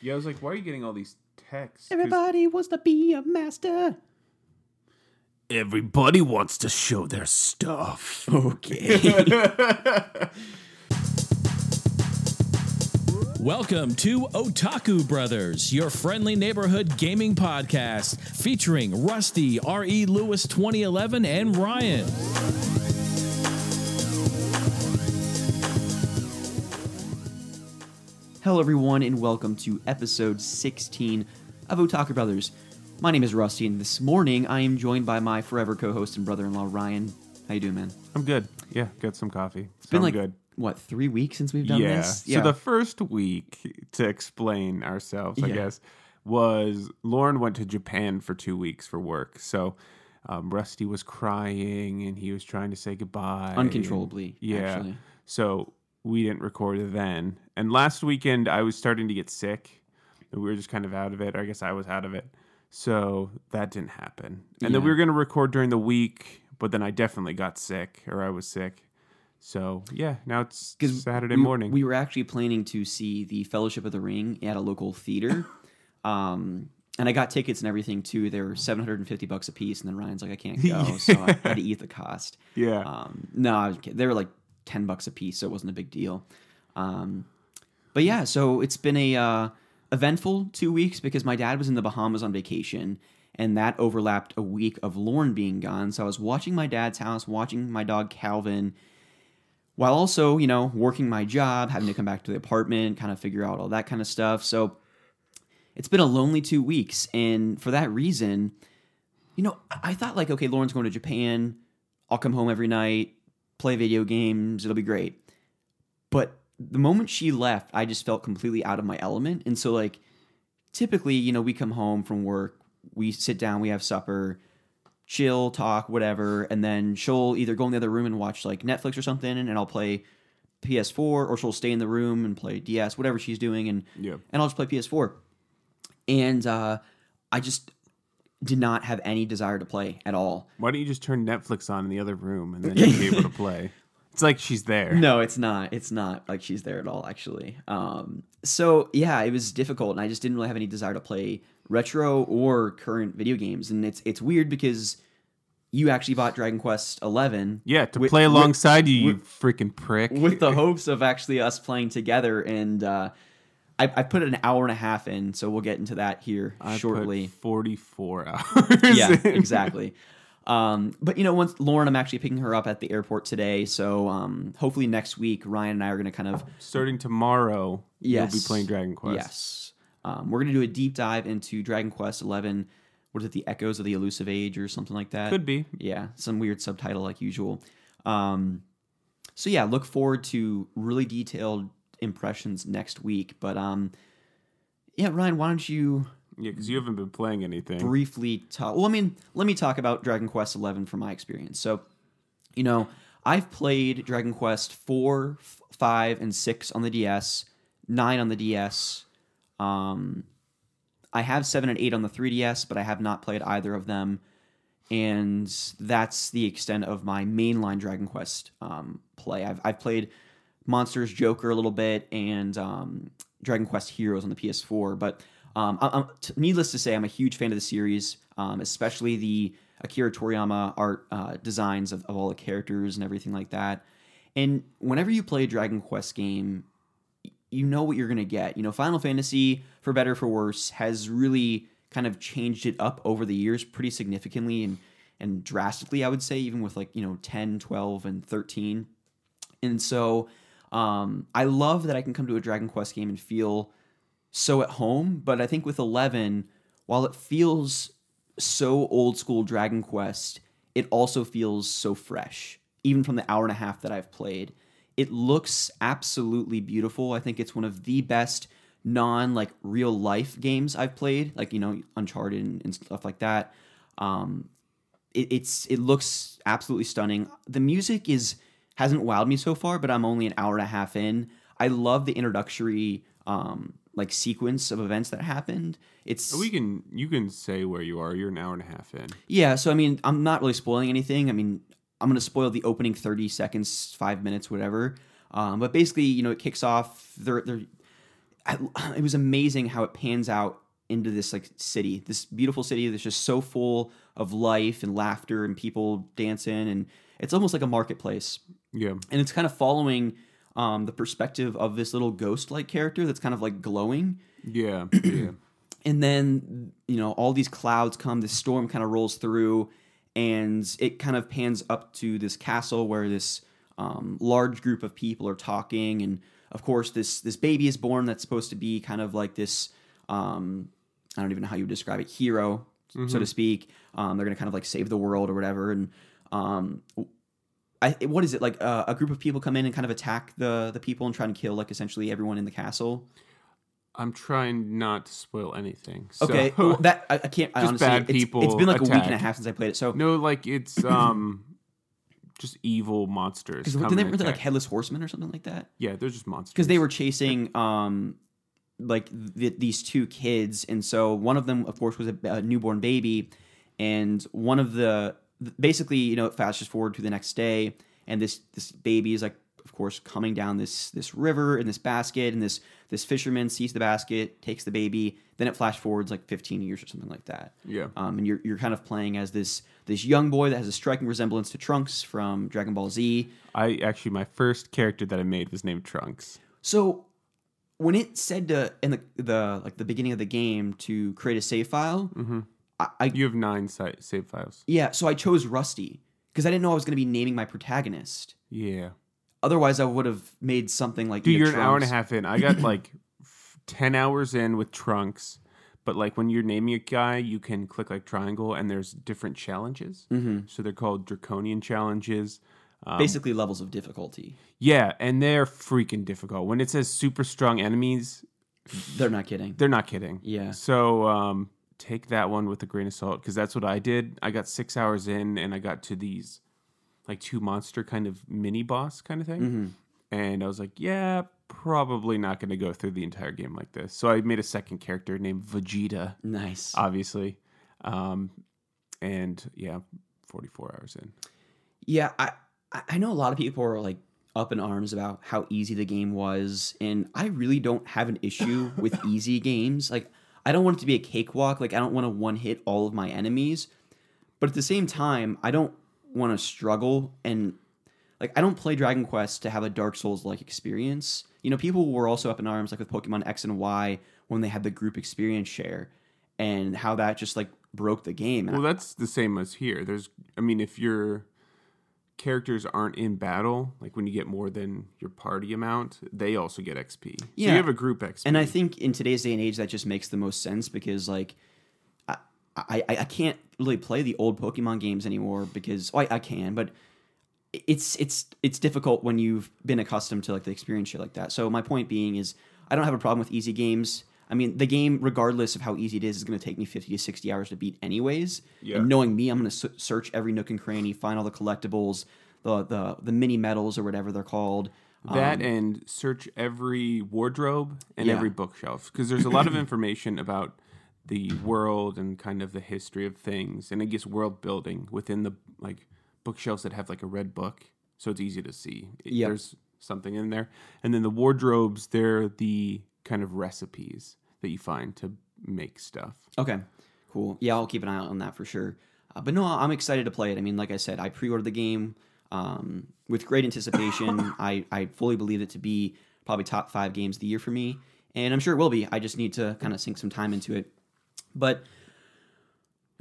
Yeah, I was like, why are you getting all these texts? Everybody wants to be a master. everybody wants to show their stuff. Okay. Welcome to Otaku Brothers, your friendly neighborhood gaming podcast featuring Rusty, R.E. Lewis 2011, and Ryan. Hello, everyone, and welcome to episode 16 of Otaku Brothers. My name is Rusty, and this morning I am joined by my forever co-host and brother-in-law Ryan. How you doing, man? I'm good. Yeah, got some coffee. It's been I'm like good. what three weeks since we've done Yeah. this. So the first week to explain ourselves, I Yeah. guess, was Lauren went to Japan for two weeks for work. So um, Rusty was crying and he was trying to say goodbye uncontrollably. Yeah. actually. So we didn't record then. And last weekend, I was starting to get sick. We were just kind of out of it. Or I guess I was out of it. So that didn't happen. And then we were going to record during the week, but then I definitely got sick or I was sick. So yeah, now it's Saturday we, morning. We were actually planning to see the Fellowship of the Ring at a local theater. um, and I got tickets and everything too. They were 750 bucks a piece. And then Ryan's like, I can't go. So I had to eat the cost. yeah. Um, no, they were like 10 bucks a piece. So it wasn't a big deal. Um, but yeah, so it's been a uh, eventful two weeks because my dad was in the Bahamas on vacation. And that overlapped a week of Lauren being gone. So I was watching my dad's house, watching my dog Calvin, while also, you know, working my job, having to come back to the apartment, kind of figure out all that kind of stuff. So it's been a lonely two weeks. And for that reason, you know, I thought like, okay, Lauren's going to Japan. I'll come home every night, play video games. It'll be great. But the moment she left, I just felt completely out of my element. And so, like, typically, you know, we come home from work, we sit down, we have supper, chill, talk, whatever, and then she'll either go in the other room and watch like Netflix or something, and I'll play PS4, or she'll stay in the room and play DS, whatever she's doing, and Yeah. and I'll just play PS4. And uh, I just did not have any desire to play at all. Why don't you just turn Netflix on in the other room and then you'll be able to play? It's like she's there. No, it's not. It's not like she's there at all, actually. Um, so yeah, it was difficult, and I just didn't really have any desire to play retro or current video games. And it's it's weird because you actually bought Dragon Quest Eleven, Yeah, to With- play with- alongside you, you freaking prick. with the hopes of actually us playing together. And uh, I, I put an hour and a half in, so we'll get into that here I put shortly. 44 hours. yeah, in. exactly. Um, but you know, once Lauren, I'm actually picking her up at the airport today, so um, hopefully next week Ryan and I are going to kind of Starting tomorrow, Yes. you'll be playing Dragon Quest. Yes. Um, we're going to do a deep dive into Dragon Quest Eleven. What is it? The Echoes of the Elusive Age or something like that. Could be. Yeah, some weird subtitle like usual. Um, so yeah, look forward to really detailed impressions next week. But um, yeah, Ryan, why don't you Yeah, because you haven't been playing anything. briefly talk? Well, I mean, let me talk about Dragon Quest Eleven from my experience. So, you know, I've played Dragon Quest four, five, and six on the DS, nine on the DS. Um, I have seven and eight on the 3DS, but I have not played either of them. And that's the extent of my mainline Dragon Quest um, play. I've, I've played Monsters Joker a little bit and um, Dragon Quest Heroes on the PS4. But um, needless to say, I'm a huge fan of the series, um, especially the Akira Toriyama art uh, designs of, of all the characters and everything like that. And whenever you play a Dragon Quest game, you know what you're going to get. You know, Final Fantasy, for better or for worse, has really kind of changed it up over the years pretty significantly and and drastically, I would say, even with like, you know, 10, 12, and 13. And so um, I love that I can come to a Dragon Quest game and feel so at home. But I think with 11, while it feels so old school Dragon Quest, it also feels so fresh, even from the hour and a half that I've played. It looks absolutely beautiful. I think it's one of the best non like real life games I've played, like you know Uncharted and, and stuff like that. Um, it, it's it looks absolutely stunning. The music is hasn't wowed me so far, but I'm only an hour and a half in. I love the introductory um, like sequence of events that happened. It's We can you can say where you are. You're an hour and a half in. yeah, so I mean, I'm not really spoiling anything. I mean, I'm gonna spoil the opening 30 seconds, five minutes, whatever. Um, but basically, you know, it kicks off. They're they're I, it was amazing how it pans out into this like city, this beautiful city that's just so full of life and laughter and people dancing, and it's almost like a marketplace. Yeah. And it's kind of following um, the perspective of this little ghost-like character that's kind of like glowing. Yeah. yeah. And then you know all these clouds come, this storm kind of rolls through, and it kind of pans up to this castle where this um, large group of people are talking, and of course this this baby is born that's supposed to be kind of like this. Um, I don't even know how you would describe it, hero, so to speak. Um, they're gonna kind of like save the world or whatever, and um, I, what is it like? Uh, a group of people come in and kind of attack the the people and try and kill like essentially everyone in the castle. I'm trying not to spoil anything. So, Okay, well, that I, I can't. I Just honestly, bad it's, people it's been like a week and a half since I played it. So no, like it's um just evil monsters. because didn't they were like headless horsemen or something like that? Yeah, they're just monsters. Because they were chasing um like th- these two kids, and so one of them, of course, was a, a newborn baby, and one of the basically, you know, it flashes forward to the next day, and this this baby is like, of course, coming down this this river in this basket, and this this fisherman sees the basket, takes the baby, then it flash forwards like 15 years or something like that. Yeah. Um, and you're you're kind of playing as this this young boy that has a striking resemblance to Trunks from Dragon Ball Z. I actually my first character that I made was named Trunks. So when it said to in the the like the beginning of the game to create a save file, I, I You have nine save files. yeah, so I chose Rusty because I didn't know I was going to be naming my protagonist. Yeah. Otherwise, I would have made something like Dude, you're an hour and a half in. I got like f- 10 hours in with Trunks. But like when you're naming a guy, you can click like triangle and there's different challenges. Mm-hmm. So they're called draconian challenges. Um, basically levels of difficulty. yeah, and they're freaking difficult. When it says super strong enemies, They're not kidding. they're not kidding. Yeah. So um, take that one with a grain of salt because that's what I did. I got six hours in and I got to these like two monster kind of mini boss kind of thing. Mm-hmm. And I was like, yeah, probably not going to go through the entire game like this. So I made a second character named Vegeta, Nice. obviously. Um, and yeah, 44 hours in. Yeah, I I- I know a lot of people are like up in arms about how easy the game was, and I really don't have an issue with easy games. Like I don't want it to be a cakewalk. Like I don't want to one hit all of my enemies, but at the same time, I don't want to struggle and like I don't play Dragon Quest to have a Dark Souls like experience. You know, people were also up in arms like with Pokemon X and Y when they had the group experience share, and how that just like broke the game. Well, that's the same as here. There's, I mean, if your characters aren't in battle, like when you get more than your party amount, they also get XP. So Yeah. you have a group XP. And I think in today's day and age, that just makes the most sense because like I I, I can't really play the old Pokemon games anymore because oh, I, I can, but it's it's it's difficult when you've been accustomed to like the experience shit like that. So my point being is I don't have a problem with easy games. I mean, the game, regardless of how easy it is, is going to take me 50 to 60 hours to beat anyways. Yeah. And knowing me, I'm going to search every nook and cranny, find all the collectibles, the the, the mini medals or whatever they're called. that um, and search every wardrobe and Yeah. every bookshelf because there's a lot of information about the world and kind of the history of things, and I guess world building within the like bookshelves that have like a red book, so it's easy to see. It- Yep. There's something in there, and then the wardrobes, they're the kind of recipes that you find to make stuff. Okay, cool. Yeah, I'll keep an eye out on that for sure. Uh, but no, I'm excited to play it. I mean, like I said, I pre-ordered the game um, with great anticipation. I, I fully believe it to be probably top five games of the year for me, and I'm sure it will be. I just need to kind of sink some time into it. But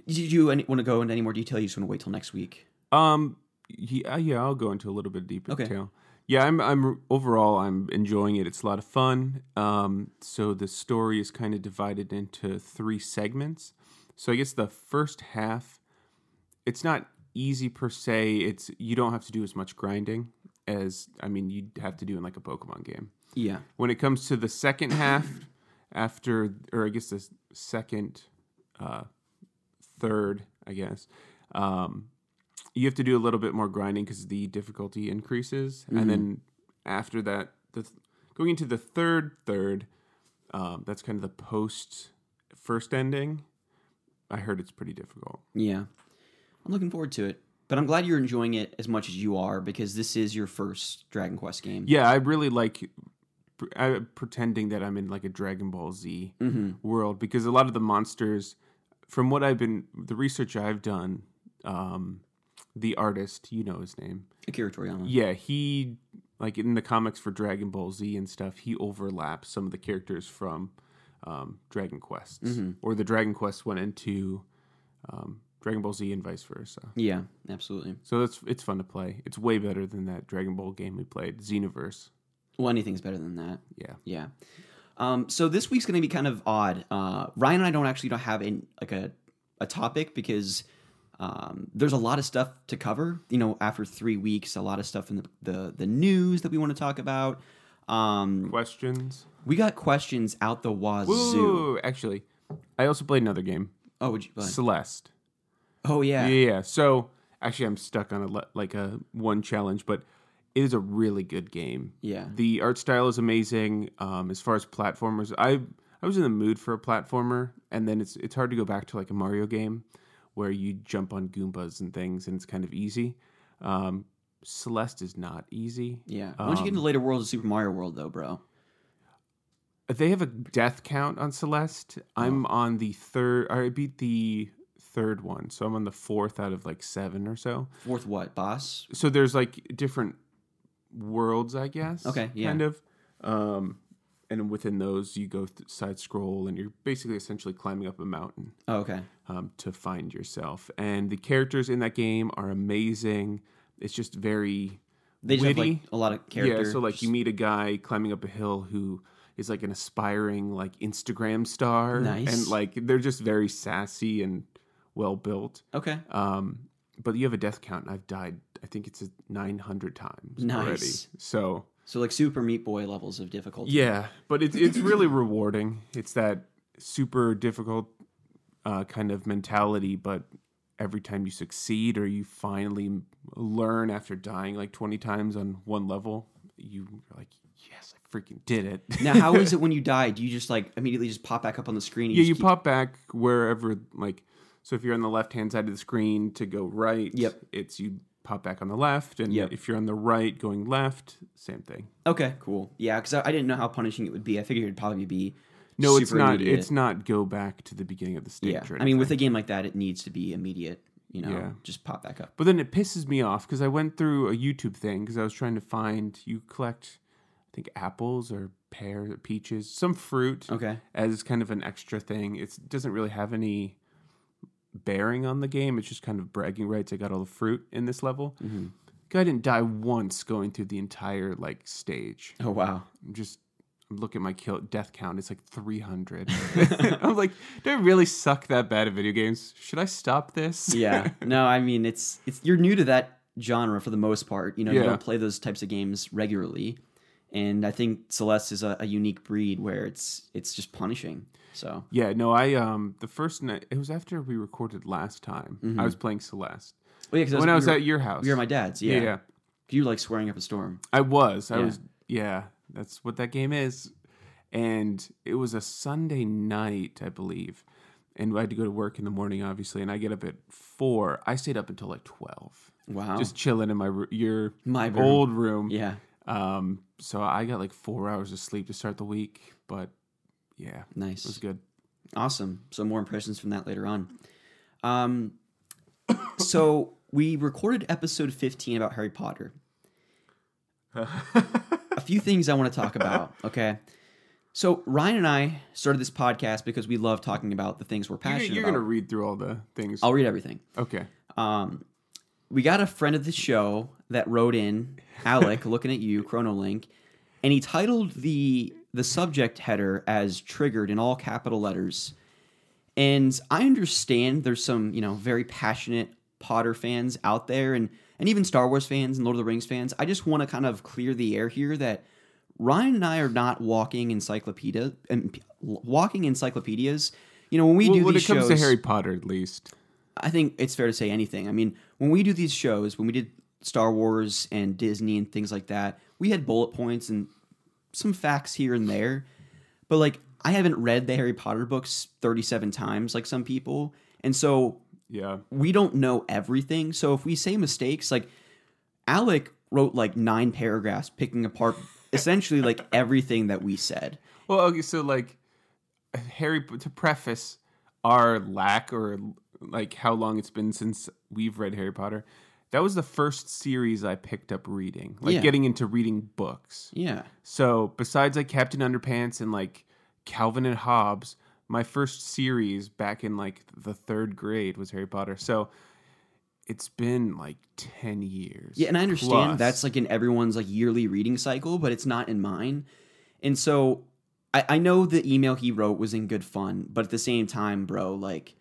did you want to go into any more detail? You just want to wait till next week? Um, yeah, yeah, I'll go into a little bit deeper Okay. detail. Yeah, I'm, I'm overall, I'm enjoying it. It's a lot of fun. Um, so the story is kind of divided into three segments. So I guess the first half, it's not easy per se. It's you don't have to do as much grinding as I mean you'd have to do in like a Pokemon game. Yeah. When it comes to the second half, after or I guess the second, uh, third, I guess, um, you have to do a little bit more grinding because the difficulty increases, and then after that, the th- going into the third third, um, that's kind of the post first ending. I heard it's pretty difficult. Yeah. I'm looking forward to it. But I'm glad you're enjoying it as much as you are because this is your first Dragon Quest game. Yeah, I really like pr- uh, pretending that I'm in like a Dragon Ball Z Mm-hmm. world because a lot of the monsters, from what I've been, the research I've done, um, the artist, you know his name, Akira Toriyama. yeah, he like in the comics for Dragon Ball Z and stuff, he overlaps some of the characters from um, Dragon Quests, Mm-hmm. or the Dragon Quest went into um, Dragon Ball Z and vice versa. Yeah, absolutely. So it's it's fun to play. It's way better than that Dragon Ball game we played, Xenoverse. Well, anything's better than that. Yeah. Yeah. Um, so this week's going to be kind of odd. Uh, Ryan and I don't actually don't have in, like a, a topic because um, there's a lot of stuff to cover. You know, after three weeks, a lot of stuff in the the, the news that we want to talk about. Um, Questions? we got questions out the wazoo. Ooh, actually, I also played another game, Oh, would you? ahead. Celeste. Oh yeah. Yeah. yeah. So actually, I'm stuck on a like a one challenge, but it is a really good game. Yeah. The art style is amazing. Um, as far as platformers, I I was in the mood for a platformer, and then it's it's hard to go back to like a Mario game where you jump on Goombas and things, and it's kind of easy. Um, Celeste is not easy. Yeah. Once you get into later worlds of Super Mario World, though, bro. They have a death count on Celeste. I'm Oh. on the third. I beat the third one, so I'm on the fourth out of like seven or so. Fourth what boss? So there's like different worlds, I guess. Okay, yeah. kind of. Um, and within those, you go th- side scroll, and you're basically essentially climbing up a mountain Oh, okay. um, to find yourself. And the characters in that game are amazing. It's just very They just have witty. like a lot of characters. Yeah, so like you meet a guy climbing up a hill who is like an aspiring like Instagram star, Nice. and like they're just very sassy and well built. Okay. Um, but you have a death count, and I've died. I think it's nine hundred times already. Nice. So So like Super Meat Boy levels of difficulty. yeah, but it's it's really rewarding. It's that super difficult uh, kind of mentality, but every time you succeed or you finally learn after dying like twenty times on one level, you are like, yes, I freaking did it. Now, how is it when you die? Do you just like immediately just pop back up on the screen? and yeah, you keep- pop back wherever like. So if you're on the left hand side of the screen to go right, Yep. it's you pop back on the left, and Yep. if you're on the right going left, same thing. Okay, cool. Yeah, because I, I didn't know how punishing it would be. I figured it'd probably be. No, it's not. immediate. It's not. Go back to the beginning of the stage. Yeah, or I mean, with a game like that, it needs to be immediate. You know, Yeah. just pop back up. But then it pisses me off because I went through a YouTube thing because I was trying to find you collect, I think apples or pears or peaches, some fruit Okay. as kind of an extra thing. It's, it doesn't really have any bearing on the game. It's just kind of bragging rights. I got all the fruit in this level. Mm-hmm. I didn't die once going through the entire like stage. Oh wow. I'm just I'm at my kill death count. It's like 300. I'm like, do I really suck that bad at video games? Should I stop this? Yeah. no, I mean, it's it's you're new to that genre for the most part. You know, you don't play those types of games regularly, and I think Celeste is a, a unique breed where it's it's just punishing. So Yeah, no, I um the first night it was after we recorded last time. I was playing Celeste well, yeah, because when I was at your house. you're my dad's. yeah, Yeah. yeah, You like swearing up a storm. I was. I Yeah. was. Yeah, that's what that game is. And it was a Sunday night, I believe, and I had to go to work in the morning, obviously. And I get up at four. I stayed up until like twelve, Wow. just chilling in my your My room. old room. yeah. Um, so I got like four hours of sleep to start the week, but yeah, Nice. it was good. Awesome. So more impressions from that later on. Um, so we recorded episode 15 about Harry Potter. a few things I want to talk about. Okay. So Ryan and I started this podcast because we love talking about the things we're You're, passionate you're about. gonna read through all the things. I'll read everything. okay. Um, we got a friend of the show that wrote in, Alec, looking at you, Chronolink, and he titled the the subject header as triggered in all capital letters. And I understand there's some, you know, very passionate Potter fans out there and and even Star Wars fans and Lord of the Rings fans. I just want to kind of clear the air here that Ryan and I are not walking encyclopedia and walking encyclopedias. You know, when we Well, do when these it comes shows, to Harry Potter, at least. I think it's fair to say anything. I mean, when we do these shows, when we did Star Wars and Disney and things like that, we had bullet points and some facts here and there. But like, I haven't read the Harry Potter books 37 times like some people. And so Yeah. we don't know everything. So if we say mistakes, like Alec wrote like nine paragraphs picking apart essentially like everything that we said. Well, okay, so like Harry to preface our lack or like how long it's been since we've read Harry Potter. That was the first series I picked up reading, like Yeah. getting into reading books. Yeah. So besides like Captain Underpants and like Calvin and Hobbes, my first series back in like the third grade was Harry Potter. So it's been like ten years. Yeah, and I understand plus. that's like in everyone's like yearly reading cycle, but it's not in mine. And so I, I know the email he wrote was in good fun, but at the same time, bro, like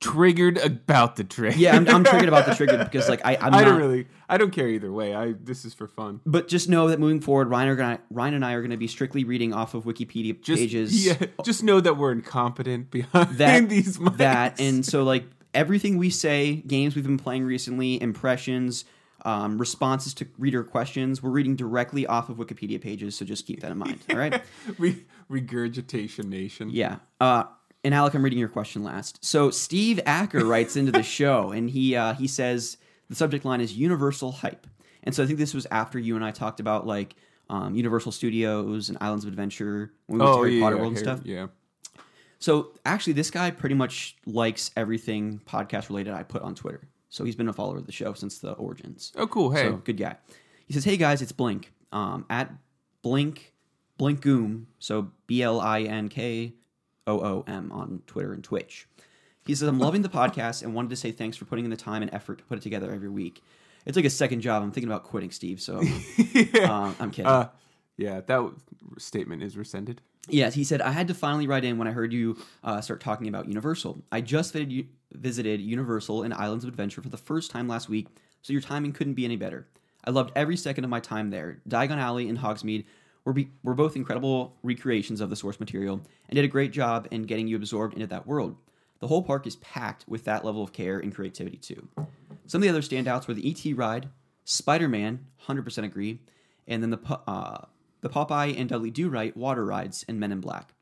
triggered about the trigger. yeah, I'm, I'm triggered about the trigger because like I I'm I not, don't really. I don't care either way. I this is for fun. But just know that moving forward, Ryan, are gonna, Ryan and I are going to be strictly reading off of Wikipedia Just pages. yeah. Just know that we're incompetent behind that these mics. that and so like everything we say games we've been playing recently impressions um, responses to reader questions we're reading directly off of wikipedia pages so just keep that in mind all right Re- regurgitation nation. yeah uh, and alec i'm reading your question last so steve acker writes into the show and he uh, he says the subject line is universal hype and so i think this was after you and i talked about like um, universal studios and islands of adventure when we went to Oh harry yeah, potter world and stuff Yeah. So actually, this guy pretty much likes everything podcast related I put on Twitter. So he's been a follower of the show since the origins. Oh cool. Hey. So good guy. He says, "Hey guys, it's Blink um, at Blink Blinkoom. So B L I N K O O M on Twitter and Twitch." He says, "I'm loving the podcast and wanted to say thanks for putting in the time and effort to put it together every week. It's like a second job. I'm thinking about quitting, Steve. So uh, I'm kidding. Uh, yeah, that w- statement is rescinded. Yes, he said, I had to finally write in when I heard you uh, start talking about Universal. I just visited, visited Universal and Islands of Adventure for the first time last week, so your timing couldn't be any better. I loved every second of my time there. Diagon Alley and Hogsmeade were, be- were both incredible recreations of the source material and did a great job in getting you absorbed into that world. The whole park is packed with that level of care and creativity, too. Some of the other standouts were the ET ride, Spider Man, 100% agree, and then the, uh, the Popeye and Dudley Do Right water rides and Men in Black.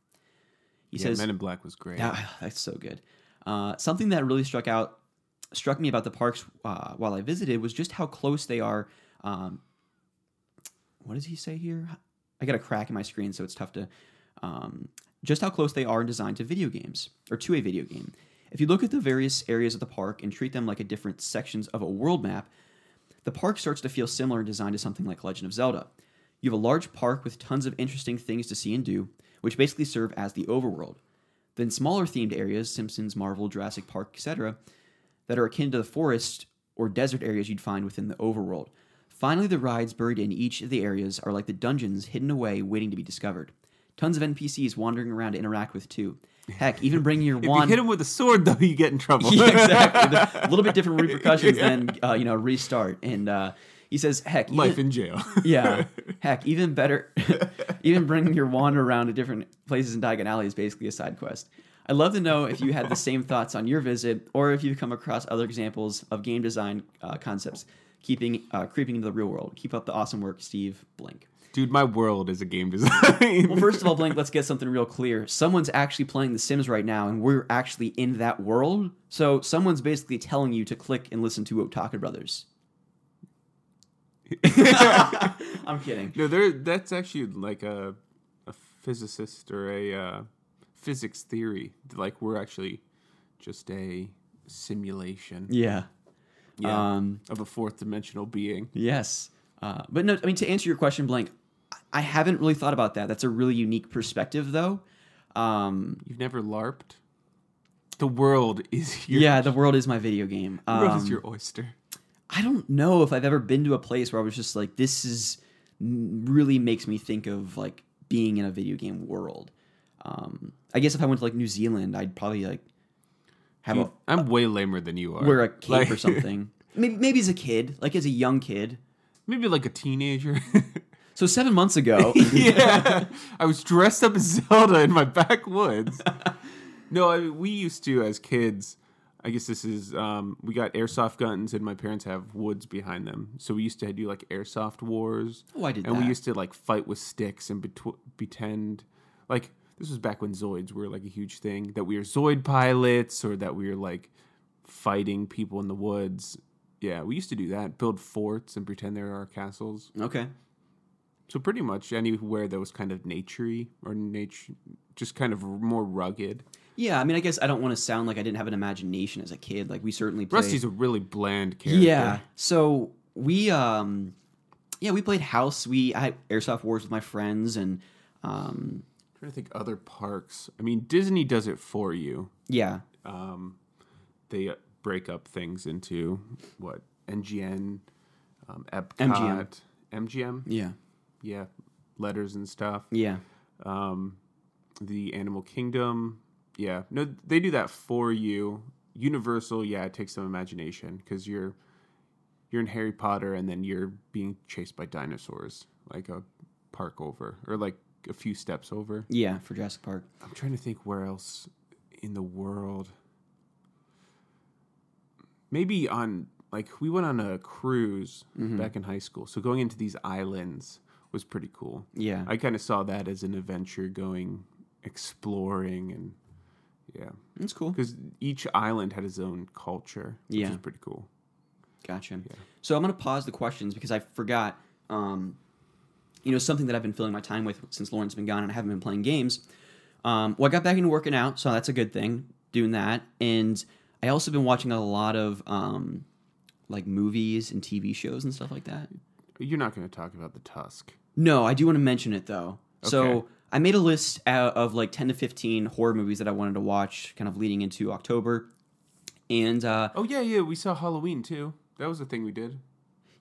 He Yeah, says, Men in Black was great. Ah, that's so good. Uh, something that really struck out, struck me about the parks uh, while I visited was just how close they are. Um, what does he say here? I got a crack in my screen, so it's tough to. Um, just how close they are in design to video games or to a video game. If you look at the various areas of the park and treat them like a different sections of a world map, the park starts to feel similar in design to something like Legend of Zelda. You have a large park with tons of interesting things to see and do, which basically serve as the overworld. Then smaller themed areas, Simpsons, Marvel, Jurassic Park, etc., that are akin to the forest or desert areas you'd find within the overworld. Finally, the rides buried in each of the areas are like the dungeons hidden away waiting to be discovered. Tons of NPCs wandering around to interact with too. Heck, even bringing your if wand. you hit him with a sword, though, you get in trouble. yeah, exactly. A little bit different repercussions than uh, you know restart. And uh, he says, heck, even, Life in jail. yeah, heck, even better, even bringing your wand around to different places in Diagon Alley is basically a side quest. I'd love to know if you had the same thoughts on your visit, or if you've come across other examples of game design uh, concepts keeping uh, creeping into the real world. Keep up the awesome work, Steve. Blink. Dude, my world is a game design. Well, first of all, Blink, let's get something real clear. Someone's actually playing The Sims right now, and we're actually in that world. So someone's basically telling you to click and listen to Otaku Brothers. I'm kidding. no, there. That's actually like a a physicist or a uh, physics theory. Like we're actually just a simulation Yeah. Yeah, Um, of a fourth dimensional being. yes. Uh, but no, I mean, to answer your question, Blank, I- haven't really thought about that. That's a really unique perspective, though. Um, You've never LARPed. The world is your yeah, the world is my video game. the world is Um, your oyster. I don't know if I've ever been to a place where I was just like, this is really makes me think of like being in a video game world. Um, I guess if I went to like New Zealand, I'd probably like have Dude, a I'm way lamer than you are. wear a cape Like- or something. maybe maybe as a kid, like as a young kid. Maybe like a teenager. So seven months ago, yeah, I was dressed up as Zelda in my backwoods. no, I, we used to as kids. I guess this is um, we got airsoft guns, and my parents have woods behind them. So we used to do like airsoft wars. Oh, I did and we used to like fight with sticks and betw- pretend like this was back when Zoids were like a huge thing. That we were Zoid pilots, or that we were like fighting people in the woods. Yeah, we used to do that. Build forts and pretend they're our castles. okay. so pretty much anywhere that was kind of naturey or nature, just kind of more rugged. Yeah, I mean, I guess I don't want to sound like I didn't have an imagination as a kid. Like we certainly played. Rusty's a really bland character. Yeah. So we um yeah, we played house. We I had airsoft wars with my friends and um trying to think other parks. I mean, Disney does it for you. yeah. Um, They break up things into what NGN, um, Epcot, MGM. MGM, Yeah. yeah, letters and stuff. Yeah. Um, the Animal Kingdom. Yeah, no, they do that for you. Universal, yeah, it takes some imagination because you're you're in Harry Potter and then you're being chased by dinosaurs, like a park over or like a few steps over. Yeah, for Jurassic Park. I'm trying to think where else in the world. Maybe on like we went on a cruise back in high school, so going into these islands was pretty cool. Yeah. I kind of saw that as an adventure going exploring and yeah, That's cool. because each island had its own culture, which Yeah. is pretty cool. Gotcha. So I'm going to pause the questions because I forgot, um, you know, something that I've been filling my time with since Lauren's been gone and I haven't been playing games. Um, well, I got back into working out, so that's a good thing, doing that. And I also been watching a lot of um, like movies and TV shows and stuff like that. You're not going to talk about the Tusk. No, I do want to mention it though. So I made a list out of like 10 to 15 horror movies that I wanted to watch kind of leading into October. And uh, Oh yeah, yeah, we saw Halloween too. That was the thing we did.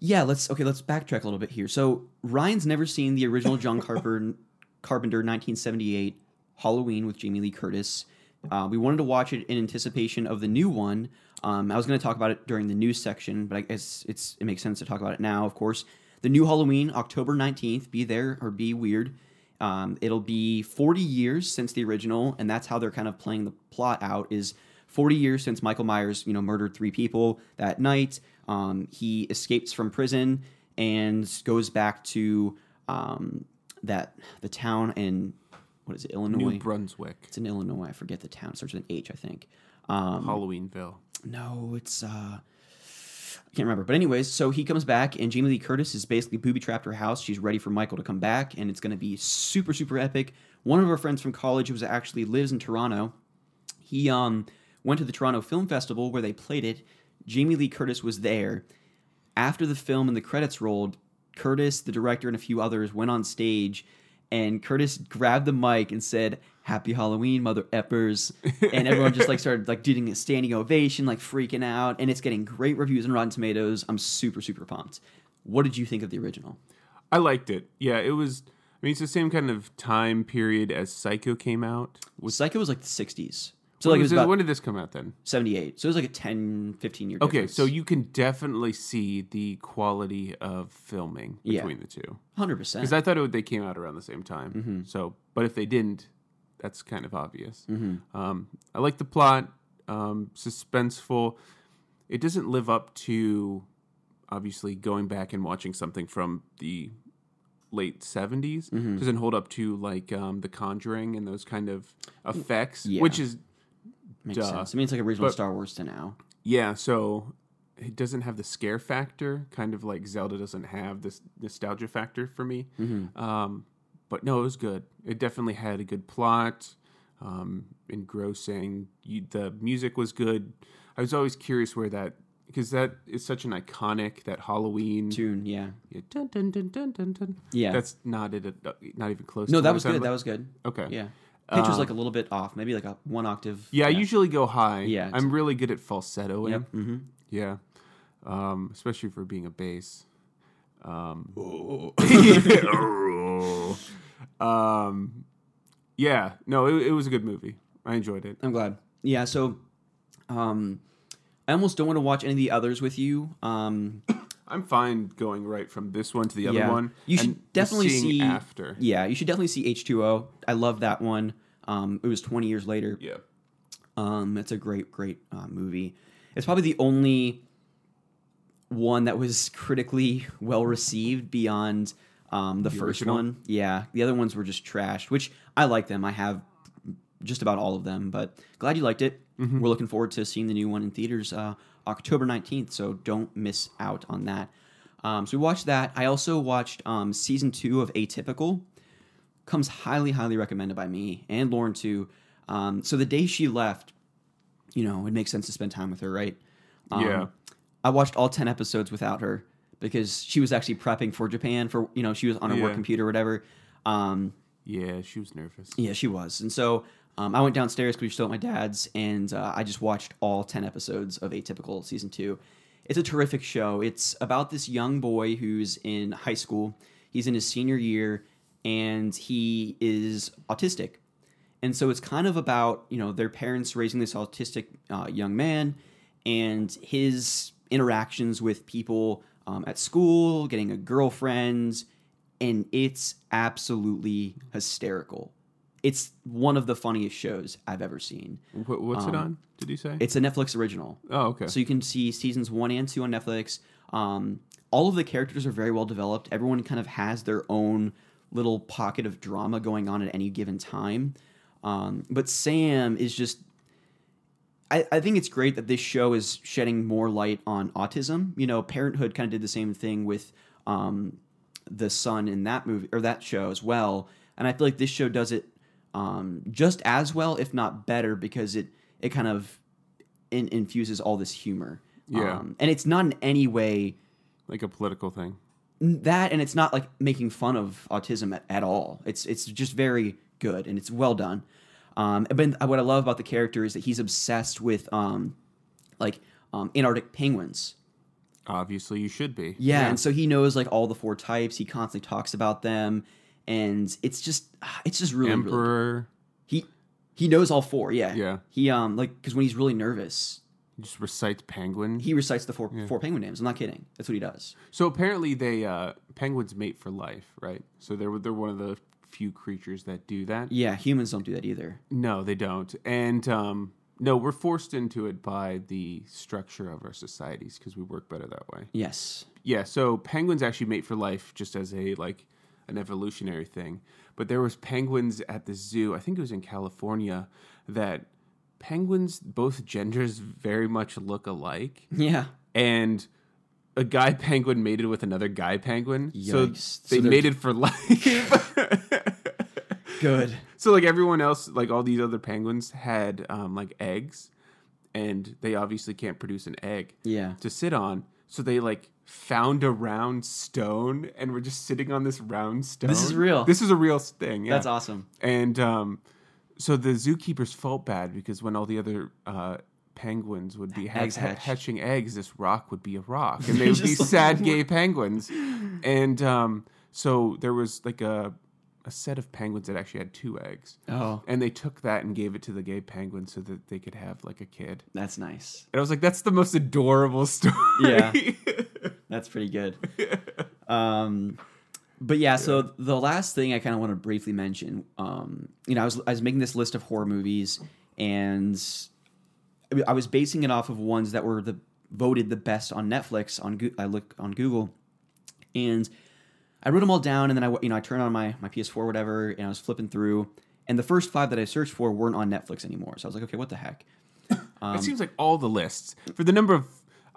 Yeah, let's okay. Let's backtrack a little bit here. So Ryan's never seen the original John Carpenter, Carpenter 1978 Halloween with Jamie Lee Curtis. Uh, we wanted to watch it in anticipation of the new one. Um, I was going to talk about it during the news section, but I guess it's it makes sense to talk about it now. Of course, the new Halloween, October 19th. Be there or be weird. Um, it'll be 40 years since the original, and that's how they're kind of playing the plot out. Is 40 years since Michael Myers, you know, murdered three people that night. Um, he escapes from prison and goes back to um, that the town in what is it, Illinois? New Brunswick, it's in Illinois. I forget the town. It starts with an H, I think. Um, Halloweenville. no, it's uh I can't remember. But anyways, so he comes back and Jamie Lee Curtis is basically booby trapped her house. She's ready for Michael to come back and it's going to be super super epic. One of our friends from college who was actually lives in Toronto, he um went to the Toronto Film Festival where they played it. Jamie Lee Curtis was there. After the film and the credits rolled, Curtis, the director, and a few others went on stage, and Curtis grabbed the mic and said, "Happy Halloween, mother effers!" And everyone just like started like doing a standing ovation, like freaking out, and it's getting great reviews on Rotten Tomatoes. I'm super super pumped. What did you think of the original? I liked it. Yeah, it was. I mean, it's the same kind of time period as Psycho came out. Was Psycho was like the 60s. So When like it was about when did this come out then? 78. So it was like a 10, 15 year Okay, difference. so you can definitely see the quality of filming Yeah. between the two. 100%. Because I thought it would, they came out around the same time. Mm-hmm. So, but if they didn't, that's kind of obvious. Um, I like the plot, um, suspenseful. It doesn't live up to obviously going back and watching something from the late 70s. Mm-hmm. Doesn't hold up to like um, The Conjuring and those kind of effects, Yeah. which is Makes duh. sense. I mean, it's like original But- Star Wars to now. Yeah, so it doesn't have the scare factor, kind of like Zelda doesn't have this nostalgia factor for me. Um, but no, it was good. It definitely had a good plot, um, engrossing. You, the music was good. I was always curious where that because that is such an iconic that Halloween. Tune, yeah. Yeah, dun, dun, dun, dun, dun, dun. Yeah. that's not it. Not even close. No, to that what was I'm good. talking That was good. okay. Yeah. Pitch was Um, like a little bit off, maybe like a one octave. Yeah, I usually go high. Yeah, I'm really good at falsettoing. Yep. hmm Yeah, um, especially for being a bass. Um, um, yeah, no, it, it was a good movie. I enjoyed it. I'm glad. Yeah, so um, I almost don't want to watch any of the others with you. Um, I'm fine going right from this one to the other yeah. one. You should definitely see after. Yeah, you should definitely see H2O. I love that one. Um, it was 20 years later. Yeah, Um, it's a great, great uh, movie. It's probably the only one that was critically well received beyond um, the, first original? one. Yeah, the other ones were just trashed, which I like them. I have just about all of them, but glad you liked it. We're looking forward to seeing the new one in theaters uh, October 19th, so don't miss out on that. Um, so we watched that. I also watched um, season two of Atypical. Comes highly, highly recommended by me and Lauren too. Um, so the day she left, you know, it makes sense to spend time with her, right? Um, Yeah. I watched all ten episodes without her because she was actually prepping for Japan for you know she was on her work computer or whatever. Um, Yeah, she was nervous. yeah, she was. And so um, I went downstairs because we were still at my dad's, and uh, I just watched all 10 episodes of Atypical season two. It's a terrific show. It's about this young boy who's in high school. He's in his senior year, and he is autistic. And so it's kind of about, you know, their parents raising this autistic uh, young man and his interactions with people um, at school, getting a girlfriend, and it's absolutely hysterical. It's one of the funniest shows I've ever seen. What, what's it Um, on? Did you say? It's a Netflix original. oh, okay. So you can see seasons one and two on Netflix. Um, all of the characters are very well developed. Everyone kind of has their own little pocket of drama going on at any given time. Um, but Sam is just. I, I think it's great that this show is shedding more light on autism. You know, Parenthood kind of did the same thing with um, the son in that movie or that show as well. And I feel like this show does it um, just as well, if not better, because it it kind of in, infuses all this humor. Yeah. Um, and it's not in any way like a political thing. that, and it's not like making fun of autism at, at all. It's it's just very good and it's well done. Um, but what I love about the character is that he's obsessed with um, like um, Antarctic penguins. Obviously, you should be. Yeah, and so he knows like all the four types. He constantly talks about them, and it's just it's just really really Emperor he he knows all four. Yeah, Yeah. He um like because when he's really nervous, he just recites penguin. he recites the four four penguin names. I'm not kidding. That's what he does. so apparently, they uh, penguins mate for life, right? So they're they're one of the few creatures that do that. Yeah, humans don't do that either. No, they don't. And um, no, we're forced into it by the structure of our societies because we work better that way. Yes. Yeah, so penguins actually mate for life just as a like an evolutionary thing. But there was penguins at the zoo, I think it was in California, that penguins both genders very much look alike Yeah. and a guy penguin mated with another guy penguin. Yikes. So So they they're- mated for life. Good. so like everyone else, like all these other penguins had um, like eggs and they obviously can't produce an egg Yeah. to sit on. So they like found a round stone and were just sitting on this round stone. This is real. This is a real thing. Yeah. That's awesome. And um, so the zookeepers felt bad because when all the other uh, penguins would be Eggs ha- hatch. hatching eggs, this rock would be a rock, and they would be sad gay penguins. And um, so there was like a a set of penguins that actually had two eggs. Oh, And they took that and gave it to the gay penguin so that they could have like a kid. that's nice. And I was like, that's the most adorable story. Yeah. That's pretty good. Um, but yeah, so the last thing I kind of want to briefly mention, um, you know, I was I was making this list of horror movies, and I was basing it off of ones that were the voted the best on Netflix. On Goo- I look on Google, and I wrote them all down, and then I you know I turned on my my PS4 or whatever, and I was flipping through, and the first five that I searched for weren't on Netflix anymore. So I was like, okay, what the heck? Um, it seems like all the lists for the number of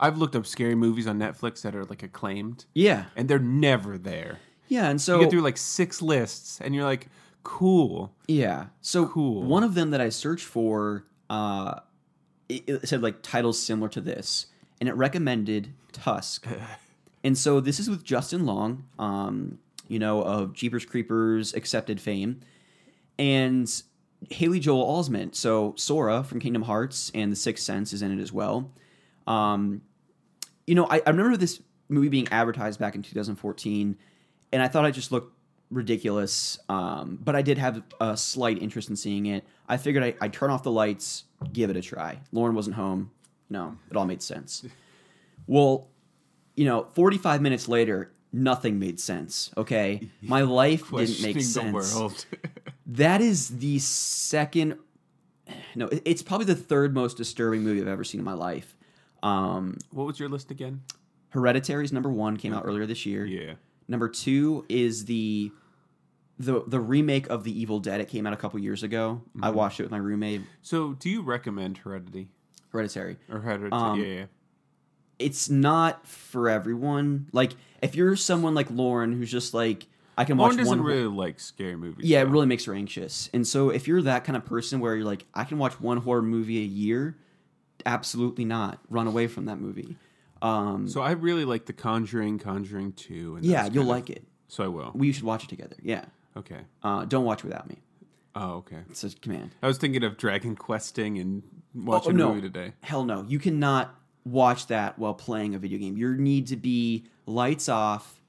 I've looked up scary movies on Netflix that are like acclaimed, Yeah, and they're never there. yeah, and so You get through like six lists, and you're like, cool. Yeah. So Cool. one of them that I searched for, uh, it, it said like titles similar to this, and it recommended Tusk. and so this is with Justin Long, um, you know, of Jeepers Creepers accepted fame, and Haley Joel Osment. So Sora from Kingdom Hearts and The Sixth Sense is in it as well. Um, you know, I, I remember this movie being advertised back in 2014, and I thought I just looked ridiculous. Um, but I did have a slight interest in seeing it. I figured I, I'd turn off the lights, give it a try. Lauren wasn't home. No, it all made sense. Well, you know, 45 minutes later, nothing made sense. Okay, my life didn't make sense. That is the second. No, it's probably the third most disturbing movie I've ever seen in my life. Um, what was your list again? Hereditary's number one came out earlier this year. Yeah. Number two is the the the remake of The Evil Dead. It came out a couple years ago. I Mm-hmm. watched it with my roommate. So, do you recommend Heredity Hereditary. or Heredity? Um, yeah, yeah. It's not for everyone. Like if you're someone like Lauren who's just like I can watch Lauren doesn't one. really like scary movies. yeah, it really makes her anxious. And so if you're that kind of person where you're like, I can watch one horror movie a year, absolutely not. Run away from that movie. Um, So I really like The Conjuring, Conjuring Two. And yeah, you'll of- like it. So I will. We should watch it together. Yeah. Okay. Uh, don't watch without me. Oh, okay. It's a command. I was thinking of Dragon Questing and watching Oh, a no. movie today. Hell no. You cannot watch that while playing a video game. You need to be lights off,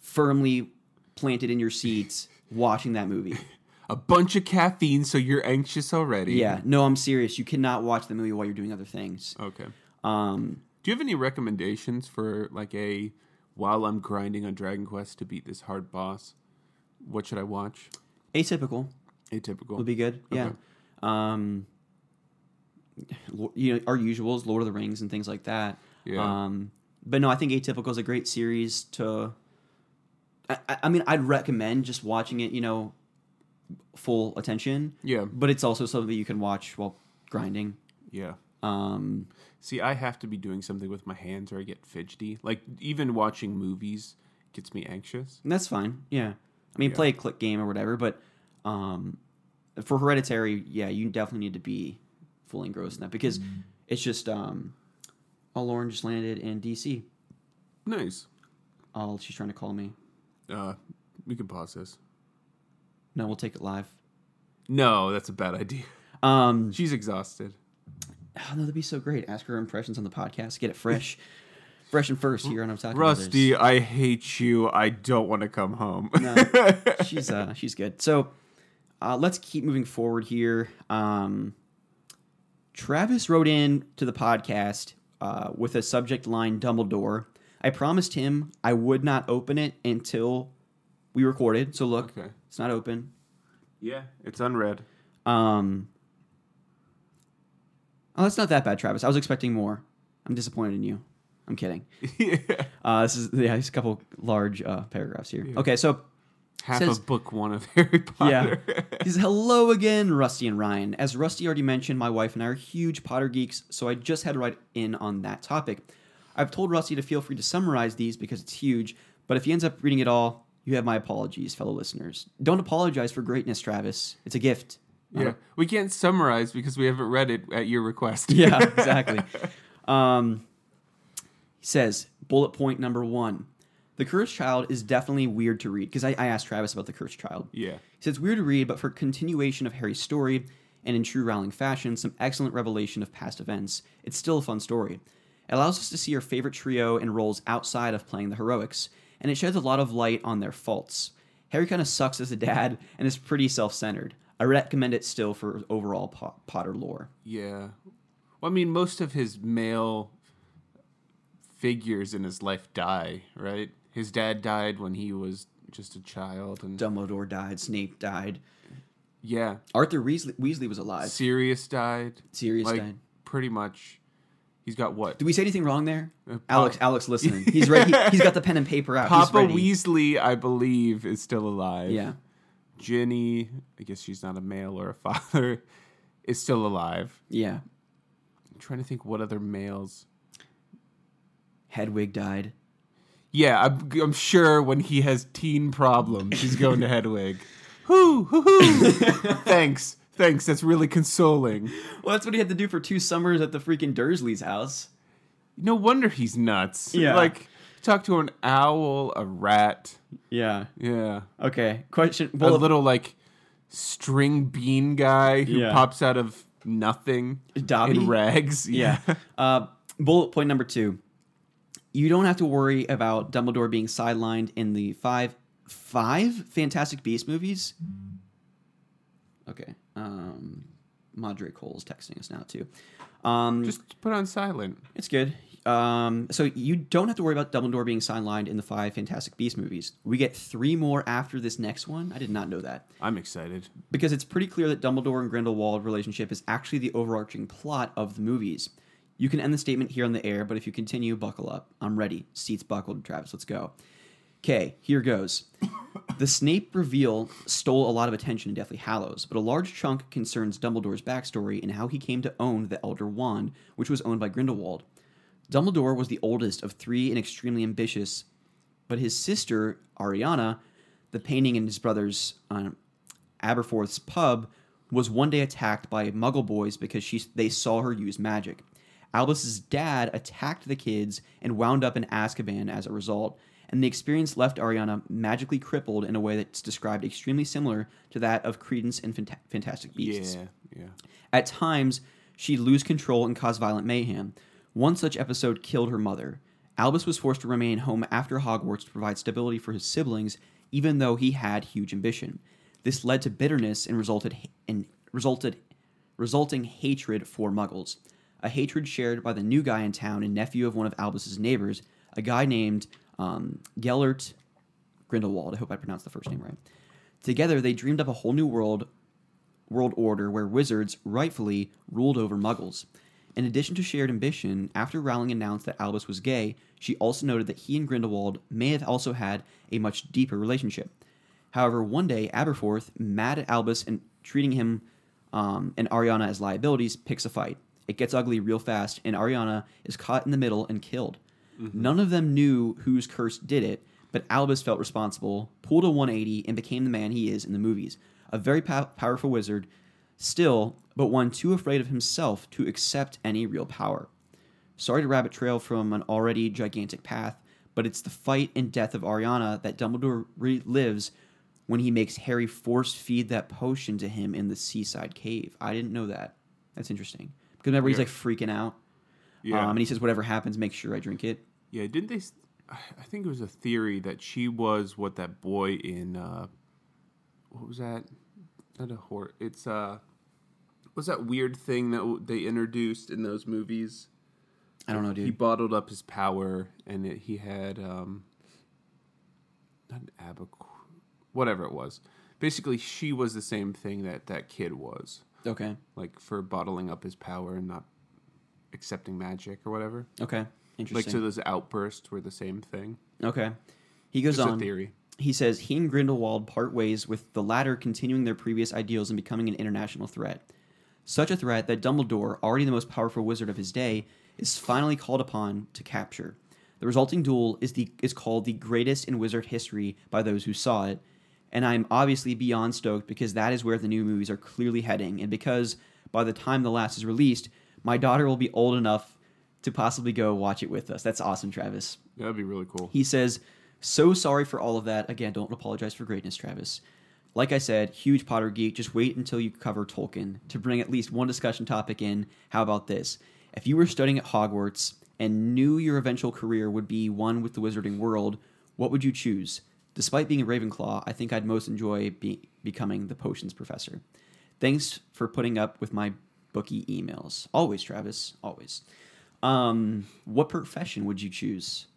firmly planted in your seats, watching that movie. A bunch of caffeine, so you're anxious already. Yeah. No, I'm serious. You cannot watch the movie while you're doing other things. Okay. Um, Do you have any recommendations for like a while I'm grinding on Dragon Quest to beat this hard boss? What should I watch? atypical Atypical. would be good. Yeah. Okay. Um, lo- you know, our usuals, Lord of the Rings and things like that. Yeah. Um, but no, I think Atypical is a great series to. I, I- mean, I'd recommend just watching it. You know, full attention. Yeah. But it's also something that you can watch while grinding. Yeah. Um, See, I have to be doing something with my hands or I get fidgety. Like even watching movies gets me anxious. that's fine. Yeah. I mean, Yeah. play a click game or whatever. But um, for Hereditary, yeah, you definitely need to be fully engrossed in that because it's just um, Lauren just landed in DC. Nice. Oh, she's trying to call me. Uh, we can pause this. No, we'll take it live. No, that's a bad idea. Um, She's exhausted. oh, no, that'd be so great. Ask her impressions on the podcast. Get it fresh, fresh and first here on Otaku Rusty, I hate you. I don't want to come home. Brothers. she's uh, she's good. So uh, let's keep moving forward here. Um, Travis wrote in to the podcast uh, with a subject line Dumbledore. I promised him I would not open it until we recorded. So look, Okay. it's not open. yeah, it's unread. Um, oh, that's not that bad, Travis. I was expecting more. I'm disappointed in you. I'm kidding. yeah. Uh, this is yeah, just a couple large uh, paragraphs here. Okay, so Half Says- of book one of Harry Potter. Yeah. He says, Hello again, Rusty and Ryan. As Rusty already mentioned, my wife and I are huge Potter geeks, so I just had to write in on that topic. I've told Rusty to feel free to summarize these because it's huge, but if he ends up reading it all, you have my apologies, fellow listeners. Don't apologize for greatness, Travis. It's a gift. yeah. We can't summarize because we haven't read it at your request. yeah, exactly. Um, he says, bullet point number one. The Cursed Child is definitely weird to read because I, I asked Travis about the Cursed Child. yeah. He says it's weird to read, but for continuation of Harry's story and in true Rowling fashion, some excellent revelation of past events, it's still a fun story. It allows us to see our favorite trio and roles outside of playing the heroics, and it sheds a lot of light on their faults. Harry kind of sucks as a dad and is pretty self centered. I recommend it still for overall Po- Potter lore. Yeah. Well, I mean, most of his male figures in his life die, right? His dad died when he was just a child, and Dumbledore died, Snape died, yeah, Arthur Weasley, Weasley was alive. Sirius died. Sirius like died. pretty much. He's got what? Did we say anything wrong there? Uh, Alex, Alex, listening. He's ready. He, has got the pen and paper out. Papa. Weasley, I believe, is still alive. Yeah. Ginny, I guess she's not a male or a father, is still alive. Yeah. I'm trying to think what other males. Hedwig died. Yeah, I'm, I'm sure when he has teen problems, he's going to Hedwig. Hoo, hoo, hoo. Thanks. Thanks. That's really consoling. Well, that's what he had to do for two summers at the freaking Dursley's house. No wonder he's nuts. Yeah. Like, talk to an owl, a rat. Yeah. Yeah. Okay. Question. Well, a little, like, string bean guy who Yeah. pops out of nothing Dobby? in rags. yeah. uh, bullet point number two. You don't have to worry about Dumbledore being sidelined in the five five Fantastic Beast movies. Okay. Um, Madre Cole's texting us now too. Um, Just put on silent. It's good. Um, so you don't have to worry about Dumbledore being sidelined in the five Fantastic Beast movies. We get three more after this next one. I did not know that I'm excited. because it's pretty clear that Dumbledore and Grindelwald relationship is actually the overarching plot of the movies. You can end the statement here on the air, but if you continue, buckle up. I'm ready. Seats buckled, Travis. Let's go. Okay, here goes. The Snape reveal stole a lot of attention in Deathly Hallows, but a large chunk concerns Dumbledore's backstory and how he came to own the Elder Wand, which was owned by Grindelwald. Dumbledore was the oldest of three and extremely ambitious, but his sister, Ariana, the painting in his brother's uh, Aberforth's pub, was one day attacked by Muggle boys because she, they saw her use magic. Albus's dad attacked the kids and wound up in Azkaban as a result, and the experience left Ariana magically crippled in a way that's described extremely similar to that of Credence and Fanta- Fantastic Beasts. Yeah, yeah. At times, she'd lose control and cause violent mayhem. One such episode killed her mother. Albus was forced to remain home after Hogwarts to provide stability for his siblings, even though he had huge ambition. This led to bitterness and resulted in resulted resulting hatred for Muggles, a hatred shared by the new guy in town and nephew of one of Albus's neighbors, a guy named um, Gellert Grindelwald. I hope I pronounced the first name right. Together, they dreamed up a whole new world world order where wizards rightfully ruled over muggles. In addition to shared ambition, after Rowling announced that Albus was gay, she also noted that he and Grindelwald may have also had a much deeper relationship. However, one day, Aberforth, mad at Albus and treating him um, and Ariana as liabilities, picks a fight. It gets ugly real fast, and Ariana is caught in the middle and killed. Mm-hmm. None of them knew whose curse did it, but Albus felt responsible, pulled a 180, and became the man he is in the movies. A very pow- powerful wizard, still, but one too afraid of himself to accept any real power. Sorry to rabbit trail from an already gigantic path, but it's the fight and death of Ariana that Dumbledore relives when he makes Harry force feed that potion to him in the seaside cave. I didn't know that. That's interesting. Because remember, he's Yeah. like freaking out. Yeah. Um, and he says, whatever happens, make sure I drink it. Yeah, didn't they? I think it was a theory that she was what that boy in uh, what was that? Not a horror. It's uh, what's that weird thing that they introduced in those movies? I don't know, dude. He bottled up his power, and it, he had um, not an abac, whatever it was. Basically, she was the same thing that that kid was, Okay. like for bottling up his power and not accepting magic or whatever. Okay. Interesting. Like so, those outbursts were the same thing. okay. He goes Just on. a theory. He says he and Grindelwald part ways with the latter continuing their previous ideals and becoming an international threat. Such a threat that Dumbledore, already the most powerful wizard of his day, is finally called upon to capture. The resulting duel is the is called the greatest in wizard history by those who saw it, and I'm obviously beyond stoked because that is where the new movies are clearly heading, and because by the time the last is released, my daughter will be old enough to possibly go watch it with us. That's awesome, Travis. That'd be really cool. He says, So sorry for all of that. Again, don't apologize for greatness, Travis. Like I said, huge Potter geek. Just wait until you cover Tolkien to bring at least one discussion topic in. How about this? If you were studying at Hogwarts and knew your eventual career would be one with the wizarding world, what would you choose? Despite being a Ravenclaw, I think I'd most enjoy be- becoming the potions professor. Thanks for putting up with my bookie emails. Always, Travis. Always. Um, what profession would you choose?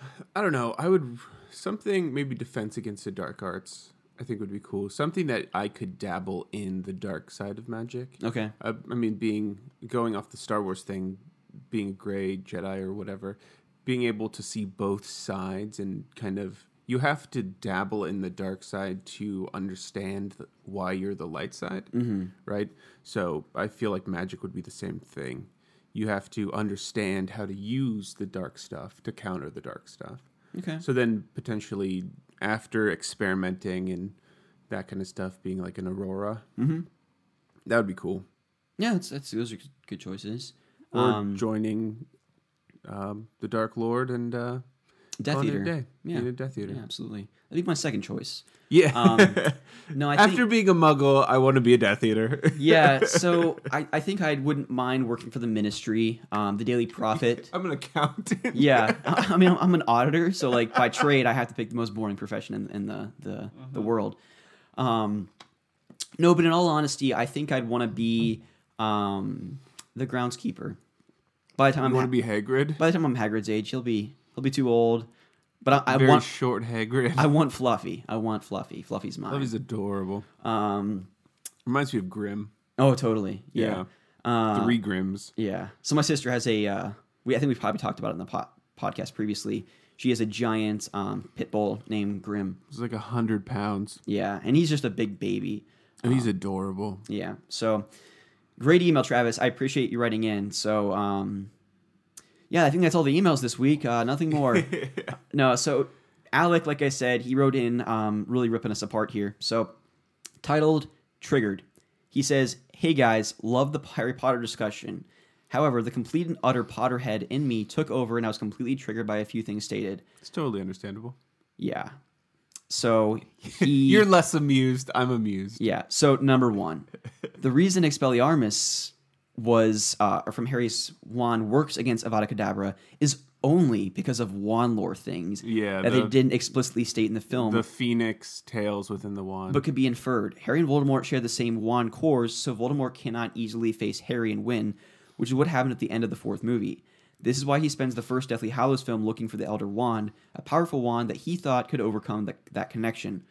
I don't know. I would something maybe defense against the dark arts. I think would be cool. Something that I could dabble in the dark side of magic. Okay. I, I mean, being going off the Star Wars thing, being a gray Jedi or whatever, being able to see both sides and kind of you have to dabble in the dark side to understand th- why you're the light side, mm-hmm. right? So I feel like magic would be the same thing. You have to understand how to use the dark stuff to counter the dark stuff. Okay. So then potentially after experimenting and that kind of stuff, being like an Auror, mm-hmm. that would be cool. Yeah, that's, that's those are good choices. Or Um, joining um, the Dark Lord and uh, Death calling Eater. day. Yeah. Being Death Eater. Yeah, absolutely. That'd be my second choice. Yeah. Um, no, I After think, being a Muggle, I want to be a Death Eater. yeah. So I, I think I wouldn't mind working for the Ministry, um, the Daily Prophet. I'm an accountant. yeah, I, I mean, I'm, I'm an auditor, so like by trade, I have to pick the most boring profession in, in the the, the world. Um, no, but in all honesty, I think I'd want to be um, the groundskeeper. By the time I I'm want ha- to be Hagrid. by the time I'm Hagrid's age, he'll be he'll be too old. But I, I Very want short Hagrid. I want Fluffy. I want Fluffy. Fluffy's mine. Fluffy's adorable. Um. Reminds me of Grimm. Oh, totally. Yeah. Uh, Three Grimms. Yeah. So my sister has a. Uh, we I think we've probably talked about it in the po- podcast previously. She has a giant um, pit bull named Grim. He's like a hundred pounds, Yeah, and he's just a big baby. and he's adorable. Yeah. So Great email, Travis. I appreciate you writing in. So, um, yeah, I think that's all the emails this week. Uh, nothing more. no, so Alec, like I said, he wrote in, um, really ripping us apart here. So, titled Triggered. He says, Hey guys, love the Harry Potter discussion. However, the complete and utter Potterhead in me took over and I was completely triggered by a few things stated. It's totally understandable. Yeah. So he. You're less amused. I'm amused. Yeah. So number one, the reason Expelliarmus was uh, or from Harry's wand works against Avada Kedavra is only because of wand lore things Yeah, that the- they didn't explicitly state in the film, The phoenix tails within the wand. but could be inferred. Harry and Voldemort share the same wand cores, so Voldemort cannot easily face Harry and win, which is what happened at the end of the fourth movie. This is why he spends the first Deathly Hallows film looking for the Elder Wand, a powerful wand that he thought could overcome the, that connection.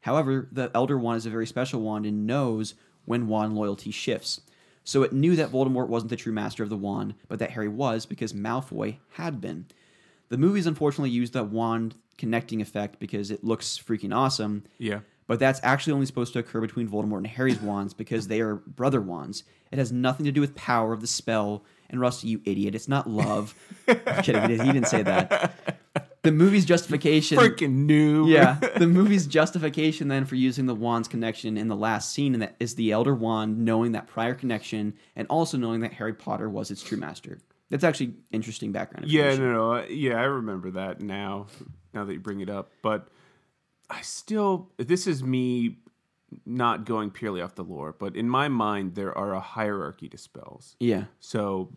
However, the Elder Wand is a very special wand and knows when wand loyalty shifts. So it knew that Voldemort wasn't the true master of the wand, but that Harry was because Malfoy had been. The movies unfortunately use that wand connecting effect because it looks freaking awesome, yeah. but that's actually only supposed to occur between Voldemort and Harry's wands because they are brother wands. It has nothing to do with power of the spell. And Rusty, you idiot, it's not love. I'm kidding, he didn't- say that. The movie's justification. Freaking new. Yeah, the movie's justification then for using the wand's connection in the last scene and that is the Elder Wand knowing that prior connection and also knowing that Harry Potter was its true master. That's actually interesting background. Yeah, no, no. Yeah, I remember that now. Now that you bring it up, but I still this is me not going purely off the lore, but in my mind there are a hierarchy to spells. yeah, So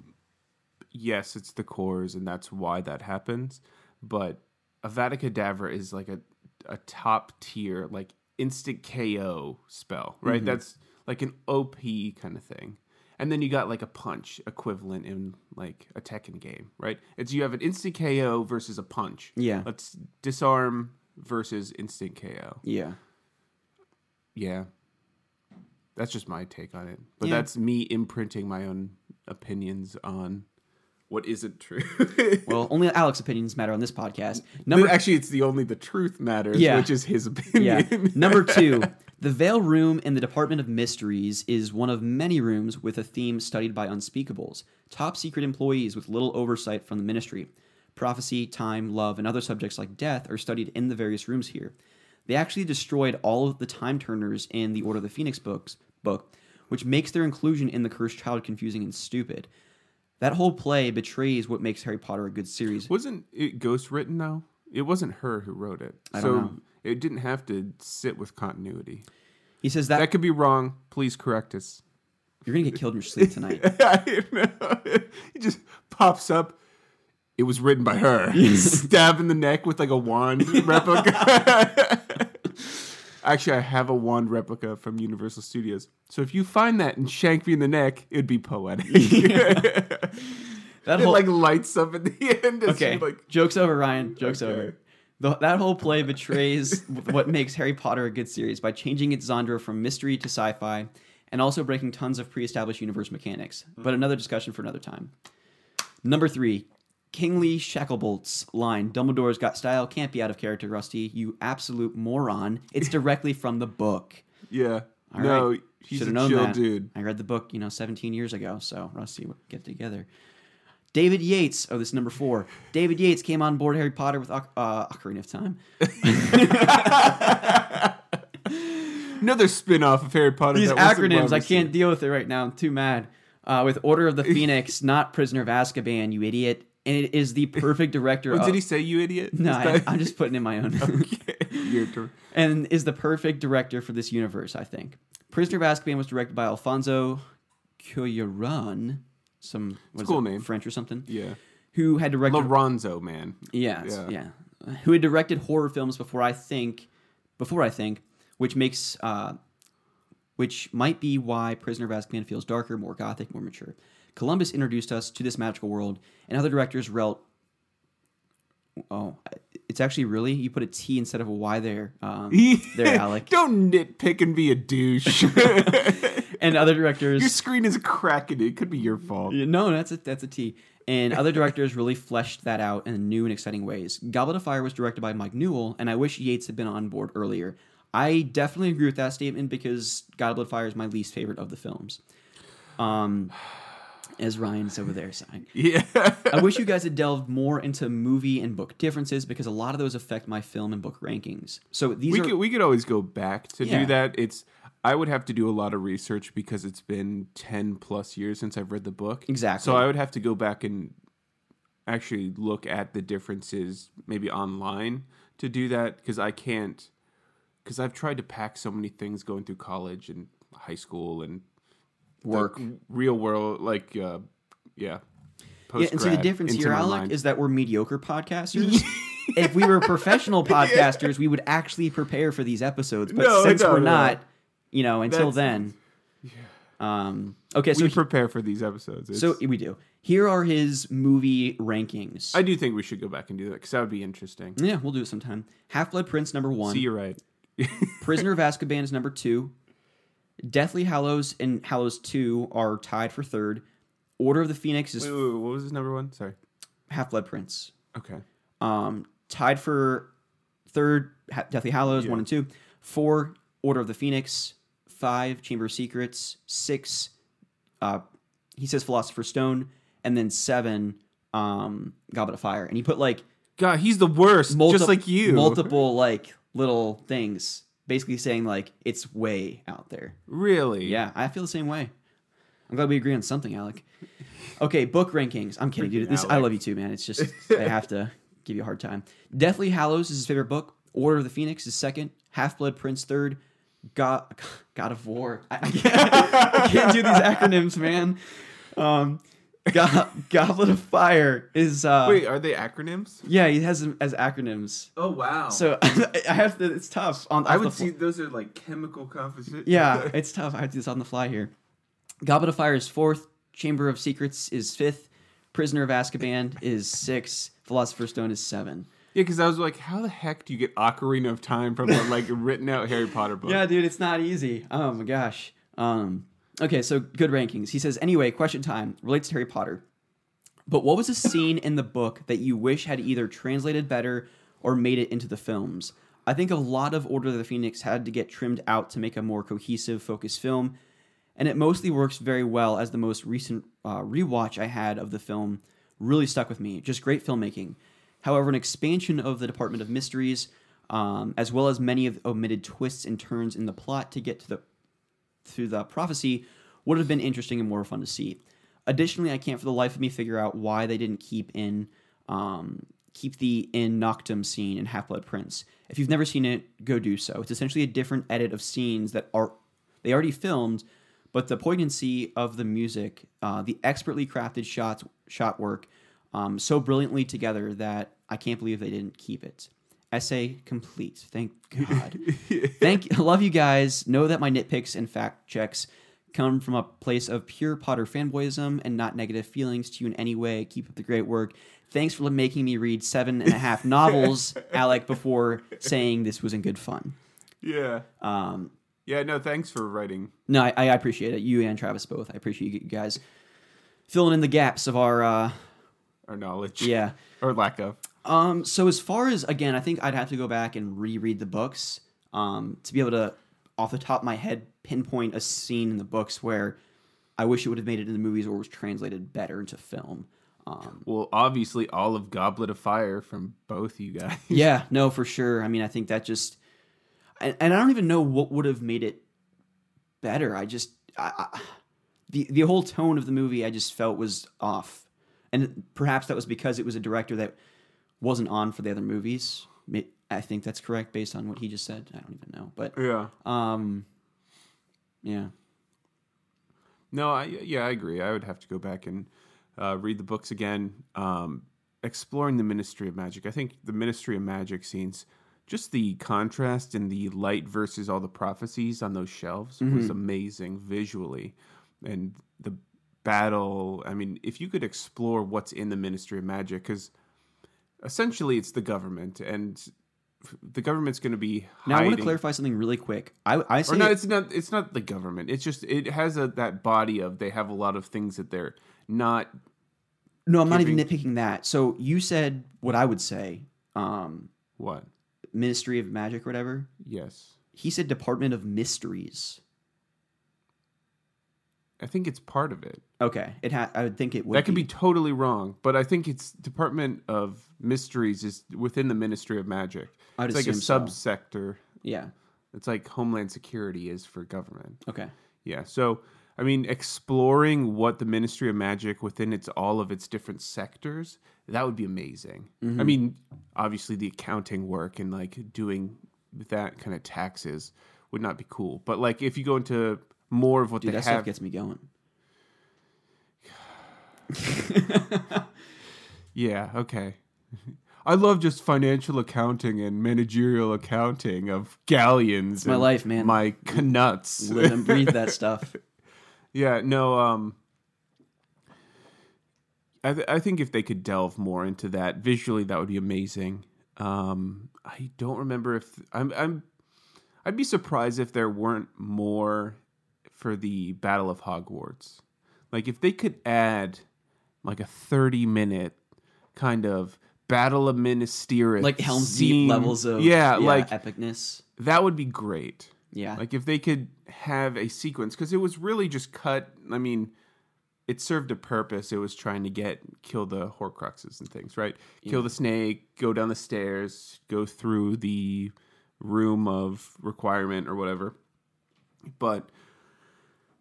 yes, it's the cores, and that's why that happens. But Avada Kedavra is like a a top tier, like instant KO spell, right? Mm-hmm. That's like an OP kind of thing. And then you got like a punch equivalent in like a Tekken game, right? It's you have an instant KO versus a punch. Yeah. Let's disarm versus instant KO. yeah. Yeah. That's just my take on it. But Yeah. that's me imprinting my own opinions on what isn't true. Well, only Alex's opinions matter on this podcast. Number, actually, it's the only the truth matters, Yeah. which is his Yeah. opinion. Number two, the Veil Room in the Department of Mysteries is one of many rooms with a theme studied by unspeakables, top secret employees with little oversight from the ministry. Prophecy, time, love, and other subjects like death are studied in the various rooms here. They actually destroyed all of the time turners in the Order of the Phoenix books book, which makes their inclusion in the Cursed Child confusing and stupid. That whole play betrays what makes Harry Potter a good series. Wasn't it ghost written though? It wasn't her who wrote it, I so don't know. it didn't have to sit with continuity. He says that, That could be wrong. Please correct us. you're going to get killed in your sleep tonight. I know. It just pops up. It was written by her. Stab in the neck with like a wand replica. Actually, I have a wand replica from Universal Studios. So if you find that and shank me in the neck, it'd be poetic. That it whole, like lights up at the end. Okay. like Jokes over, Ryan. Jokes Okay. over. The, that whole play betrays what makes Harry Potter a good series by changing its genre from mystery to sci fi and also breaking tons of pre established universe mechanics. Hmm. But another discussion for another time. Number three, Kingsley Shacklebolt's line Dumbledore's got style can't be out of character, Rusty. You absolute moron. It's directly from the book. yeah. All no, right. he's Should've a chill that. dude. I read the book, you know, 17 years ago. So, Rusty, get together. David Yates. Oh, this is number four. David Yates came on board Harry Potter with uh, Ocarina of Time. Another spin-off of Harry Potter. These acronyms, I can't deal with it right now. I'm too mad. Uh, with Order of the Phoenix, not Prisoner of Azkaban, you idiot. And it is the perfect director. What of, did he say, you idiot? No, I, I'm just putting in my own. Okay. Your turn. and is the perfect director for this universe, I think. Prisoner of Azkaban was directed by Alfonso Cuarón, some cool it, name. French or something, Yeah. who had directed Lorenzo, man. yeah, yeah, Yeah. who had directed horror films before I think, before I think, which makes, uh, which might be why Prisoner of Azkaban feels darker, more gothic, more mature. Columbus introduced us to this magical world, and other directors rel. Oh, it's actually really you put a T instead of a Y there, um, there, Alec. Don't nitpick and be a douche. And other directors, Your screen is cracking. It could be your fault. No, that's a that's a T. And other directors really fleshed that out in new and exciting ways. Goblet of Fire was directed by Mike Newell, and I wish Yates had been on board earlier. I definitely agree with that statement because Goblet of Fire is my least favorite of the films. Um, as Ryan's over there. Yeah. I wish you guys had delved more into movie and book differences because a lot of those affect my film and book rankings. So these we are could we could always go back to Yeah. do that. It's I would have to do a lot of research because it's been ten plus years since I've read the book. Exactly. So I would have to go back and actually look at the differences maybe online to do that because I can't because I've tried to pack so many things going through college and high school and work. real world like uh, yeah. Yeah, and see the difference here, Alec, mind. is that we're mediocre podcasters. if we were professional podcasters, we would actually prepare for these episodes. But No, since no, we're no. not, you know, until That's- then. Um, okay, so we prepare for these episodes. It's, so we do. Here are his movie rankings. I do think we should go back and do that because that would be interesting. yeah, we'll do it sometime. Half Blood Prince number one. See, you're right. Prisoner of Azkaban is number two. Deathly Hallows and Hallows Two are tied for third. Order of the Phoenix is Wait, wait, wait, what was his number one? Sorry. Half Blood Prince. Okay. Um, tied for third, ha- Deathly Hallows one and two. Four, Order of the Phoenix. Five, Chamber of Secrets. Six, uh, he says Philosopher's Stone, and then seven, um, Goblet of Fire. And he put like God, he's the worst, multi- just like you. multiple like little things, basically saying like it's way out there. Really? Yeah, I feel the same way. I'm glad we agree on something, Alec. Okay, book rankings. I'm kidding, dude. This I love you too, man. It's just I have to give you a hard time. Deathly Hallows is his favorite book. Order of the Phoenix is second. Half Blood Prince third. God, God of War. I, I, can't, I can't do these acronyms, man. Um, Go- Goblet of Fire is uh, Wait, are they acronyms? yeah, he has them as acronyms. Oh wow. So I have to. It's tough. On I off the would fl- see those are like chemical composition. Yeah, it's tough. I have to do this on the fly here. Goblet of Fire is fourth. Chamber of Secrets is fifth. Prisoner of Azkaban is six. Philosopher's Stone is seven. Yeah, because I was like, how the heck do you get Ocarina of Time from a like written out Harry Potter book? Yeah, dude, it's not easy. Oh my gosh. Um, okay, so good rankings. He says, anyway, question time relates to Harry Potter. But what was a scene in the book that you wish had either translated better or made it into the films? I think a lot of Order of the Phoenix had to get trimmed out to make a more cohesive, focused film, and it mostly works very well as the most recent uh, rewatch I had of the film really stuck with me. Just great filmmaking. However, an expansion of the Department of Mysteries, um, as well as many of the omitted twists and turns in the plot to get to the through the prophecy, would have been interesting and more fun to see. Additionally, I can't for the life of me figure out why they didn't keep in um, keep the in Noctem scene in Half Blood Prince. If you've never seen it, go do so. It's essentially a different edit of scenes that are they already filmed, but the poignancy of the music, uh, the expertly crafted shots, shot work, um, so brilliantly together that I can't believe they didn't keep it. Essay complete. Thank God. Thank. You. Love you guys. Know that my nitpicks and fact checks come from a place of pure Potter fanboyism and not negative feelings to you in any way. Keep up the great work. Thanks for making me read seven and a half novels, Alec, before saying this was in good fun. Yeah. Um, Yeah. No, thanks for writing. no, I, I appreciate it. You and Travis both. I appreciate you guys filling in the gaps of our. Uh, Our knowledge. yeah. Or lack of. Um, so as far as again, I think I'd have to go back and reread the books um, to be able to, off the top of my head, pinpoint a scene in the books where I wish it would have made it in the movies or was translated better into film. Um, Well, obviously, all of Goblet of Fire from both you guys. yeah, no, for sure. I mean, I think that just, and, and I don't even know what would have made it better. I just, I, I, the the whole tone of the movie, I just felt was off, and perhaps that was because it was a director that wasn't on for the other movies. I think that's correct based on what he just said. I don't even know, but Yeah. um, yeah, No, I yeah, I agree. I would have to go back and uh, read the books again. Um, exploring the Ministry of Magic. I think the Ministry of Magic scenes, just the contrast in the light versus all the prophecies on those shelves was amazing visually, and the battle. I mean, if you could explore what's in the Ministry of Magic, because essentially it's the government, and the government's going to be now I want to clarify something really quick. I I say or no, it's not. It's not the government. It's just it has a that body of they have a lot of things that they're not. no, I'm not even nitpicking that. So you said what I would say. Um, What? Ministry of Magic or whatever. Yes. He said Department of Mysteries. I think it's part of it. Okay, it ha- I would think it would. That could be totally wrong, but I think it's Department of Mysteries is within the Ministry of Magic. I'd it's like a so. subsector. Yeah. It's like Homeland Security is for government. Okay. Yeah. So, I mean, exploring what the Ministry of Magic within its all of its different sectors, that would be amazing. Mm-hmm. I mean, obviously the accounting work and like doing that kind of taxes would not be cool. But like if you go into more of what Dude, they that stuff have, gets me going. yeah, okay. I love just financial accounting and managerial accounting of galleons. my and life, man. My knuts. Live and breathe that stuff. Yeah, no. Um, I th- I think if they could delve more into that visually, that would be amazing. Um, I don't remember if I'm I'm I'd be surprised if there weren't more for the Battle of Hogwarts. Like if they could add like a thirty minute kind of Battle of Minas Tirith, Like Helm's. Deep levels of yeah, like epicness. that would be great. Yeah. Like if they could have a sequence, because it was really just cut. I mean, it served a purpose. It was trying to get kill the Horcruxes and things, right? Kill the snake, go down the stairs, go through the room of requirement or whatever. But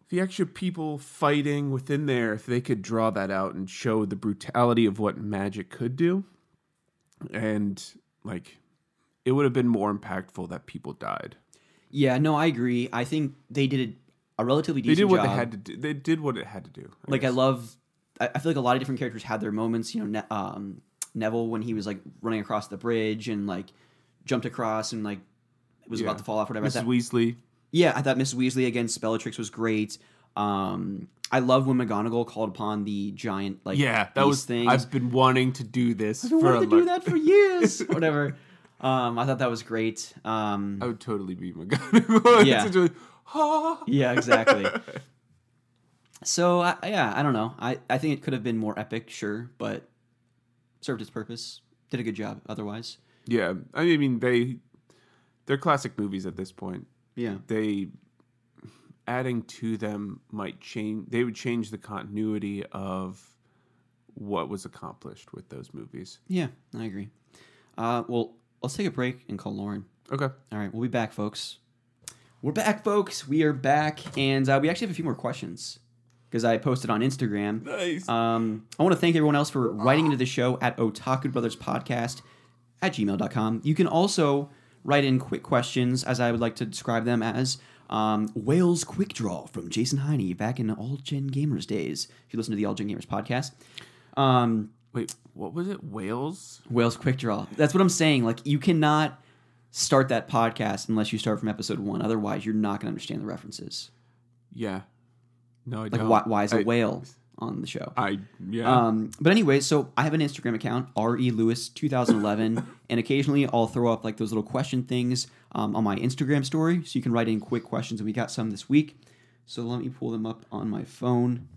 the extra people fighting within there, if they could draw that out and show the brutality of what magic could do, and like it would have been more impactful that people died. yeah, no, I agree. I think they did a relatively They decent did what job. they had to do. They did what it had to do. like I love. I I feel like a lot of different characters had their moments. You know, ne- um, Neville when he was like running across the bridge and like jumped across and like was Yeah. about to fall off. Whatever. I Mrs. thought- Weasley. Yeah, I thought Mrs. Weasley against Bellatrix was great. Um, I love when McGonagall called upon the giant like Yeah, that was. things. I've been wanting to do this I've been for wanting to do that for years. Whatever. Um, I thought that was great. Um, I would totally be McGonagall. Yeah. Just, "Ah." Yeah, exactly. so I, yeah, I don't know. I, I think it could have been more epic, sure, but served its purpose. Did a good job. Otherwise, yeah, I mean they, they're classic movies at this point. Yeah, They adding to them might change. They would change the continuity of what was accomplished with those movies. yeah, I agree. Uh, well, let's take a break and call Lauren. Okay. All right, we'll be back, folks. We're back, folks. We are back, and uh, we actually have a few more questions because I posted on Instagram. Nice. Um, I want to thank everyone else for writing into the show at Otaku Brothers Podcast at gmail.com. You can also write in quick questions, as I would like to describe them as um, Wales Quick Draw from Jason Heine back in All Gen Gamers days. If you listen to the All Gen Gamers podcast, um, Wait, what was it? Wales? Wales Quick Draw. That's what I'm saying. Like, you cannot start that podcast unless you start from episode one. Otherwise, you're not going to understand the references. Yeah. No, I Like, don't. why, why is a I- whale on the show? I yeah. Um, but anyway, so I have an Instagram account, re lewis 2011, and occasionally I'll throw up like those little question things um, on my Instagram story, so you can write in quick questions, and we got some this week. So let me pull them up on my phone,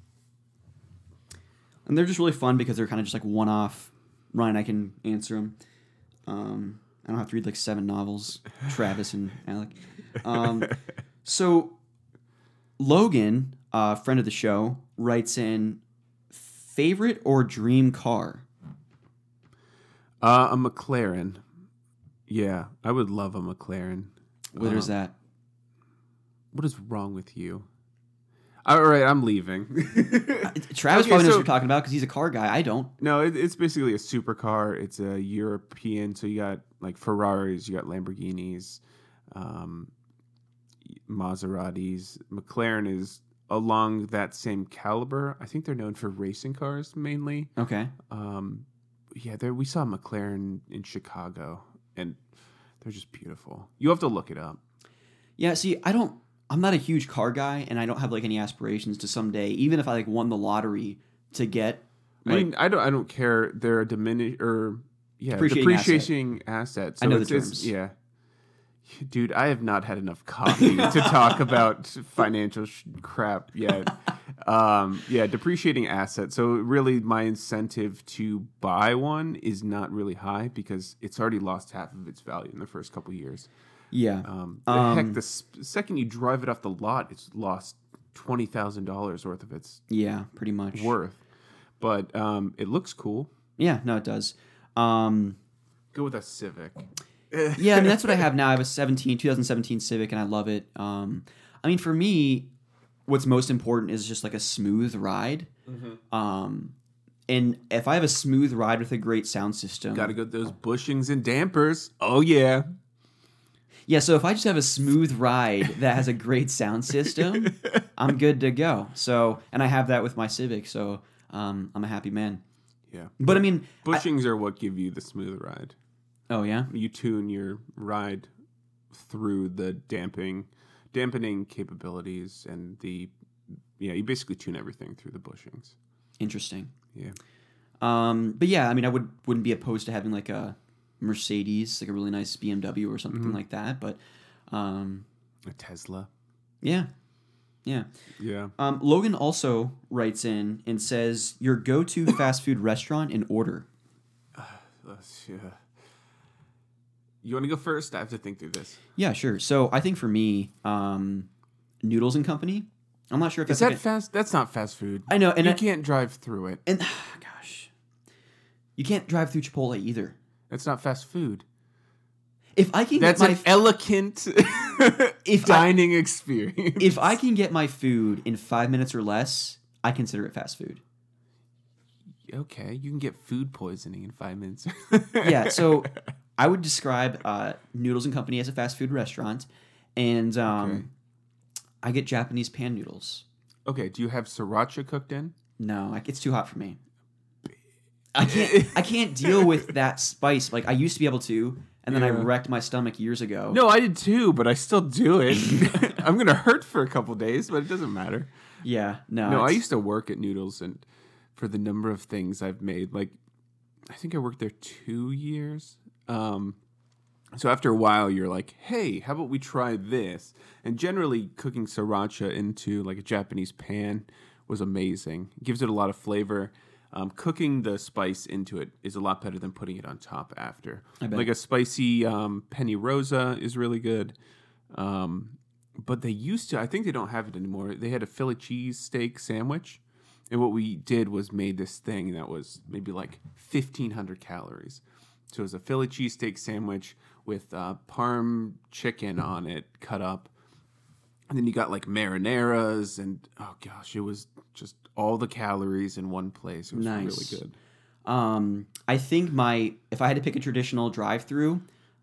and they're just really fun because they're kind of just like one off. Ryan, I can answer them. Um, I don't have to read like seven novels. Travis and Alec. Um, so Logan, uh, friend of the show, writes in favorite or dream car. Uh, a McLaren. Yeah, I would love a McLaren. What is Um, that? What is wrong with you? All right, I'm leaving. Travis okay, probably knows so- what you're talking about because he's a car guy. I don't. no, it, it's basically a supercar. It's a European, so you got like Ferraris, you got Lamborghinis, um, Maseratis. McLaren is along that same caliber. I think they're known for racing cars mainly. Okay. Um, yeah, there we saw McLaren in Chicago, and they're just beautiful. You have to look it up. Yeah. See, I don't. I'm not a huge car guy, and I don't have like any aspirations to someday, even if I like won the lottery, to get. I mean, I don't. I don't care. They're a diminish or yeah, Depreciating depreciating asset. So I know the terms. yeah, dude, I have not had enough coffee to talk about financial sh- crap yet. um, yeah, depreciating assets. So really, my incentive to buy one is not really high because it's already lost half of its value in the first couple years. yeah. Um, the Um, heck, the s- second you drive it off the lot, it's lost twenty thousand dollars worth of its Yeah, pretty much. worth. But um, it looks cool. Yeah, no, it does. Um, Go with a Civic. Yeah, I mean that's what I have now. I have a 17, 2017 Civic, and I love it. Um, I mean, for me, what's most important is just like a smooth ride. Mm-hmm. Um, and if I have a smooth ride with a great sound system, Got to go those bushings and dampers. Oh yeah. yeah. So if I just have a smooth ride that has a great sound system, I'm good to go. So, and I have that with my Civic, so um, I'm a happy man. Yeah. But I mean, I- Bushings are what give you the smooth ride. Oh yeah, You tune your ride through the damping, dampening capabilities and the yeah. You basically tune everything through the bushings. interesting. Yeah. Um, but yeah, I mean, I would wouldn't be opposed to having like a Mercedes, like a really nice BMW or something like that. But um, A Tesla. yeah, yeah. Yeah. Um, Logan also writes in and says your go-to fast food restaurant in order. Let's- yeah. You want to go first? I have to think through this. Yeah, sure. So I think for me, um, Noodles and Company. I'm not sure if Is that's that fast? That's not fast food. I know, and you I- can't drive through it. and gosh, you can't drive through Chipotle either. That's not fast food. If I can That's get my an elegant If I- dining experience. if I can get my food in five minutes or less, I consider it fast food. okay, you can get food poisoning in five minutes. yeah, so I would describe uh, Noodles and Company as a fast food restaurant, and um, Okay. I get Japanese pan noodles. okay, do you have sriracha cooked in? No, like, it's too hot for me. I can't. I can't deal with that spice. Like I used to be able to, and then I wrecked my stomach years ago. No, I did too, but I still do it. I'm gonna hurt for a couple days, but it doesn't matter. Yeah. No. No, I used to work at Noodles, and for the number of things I've made, like I think I worked there two years. Um, so after a while, you're like, "Hey, how about we try this?" And generally, cooking sriracha into like a Japanese pan was amazing. It gives it a lot of flavor. Um, cooking the spice into it is a lot better than putting it on top after. bet. Like a spicy um, penne rosa is really good. Um, but they used to, I think they don't have it anymore. They had a Philly cheese steak sandwich. And what we did was made this thing that was maybe like 1,500 calories. So it was a Philly cheesesteak sandwich with uh, parm chicken on it, cut up. And then you got like marinaras, and oh gosh, it was just all the calories in one place. It was Nice. really good. Um, I think my if I had to pick a traditional drive-through,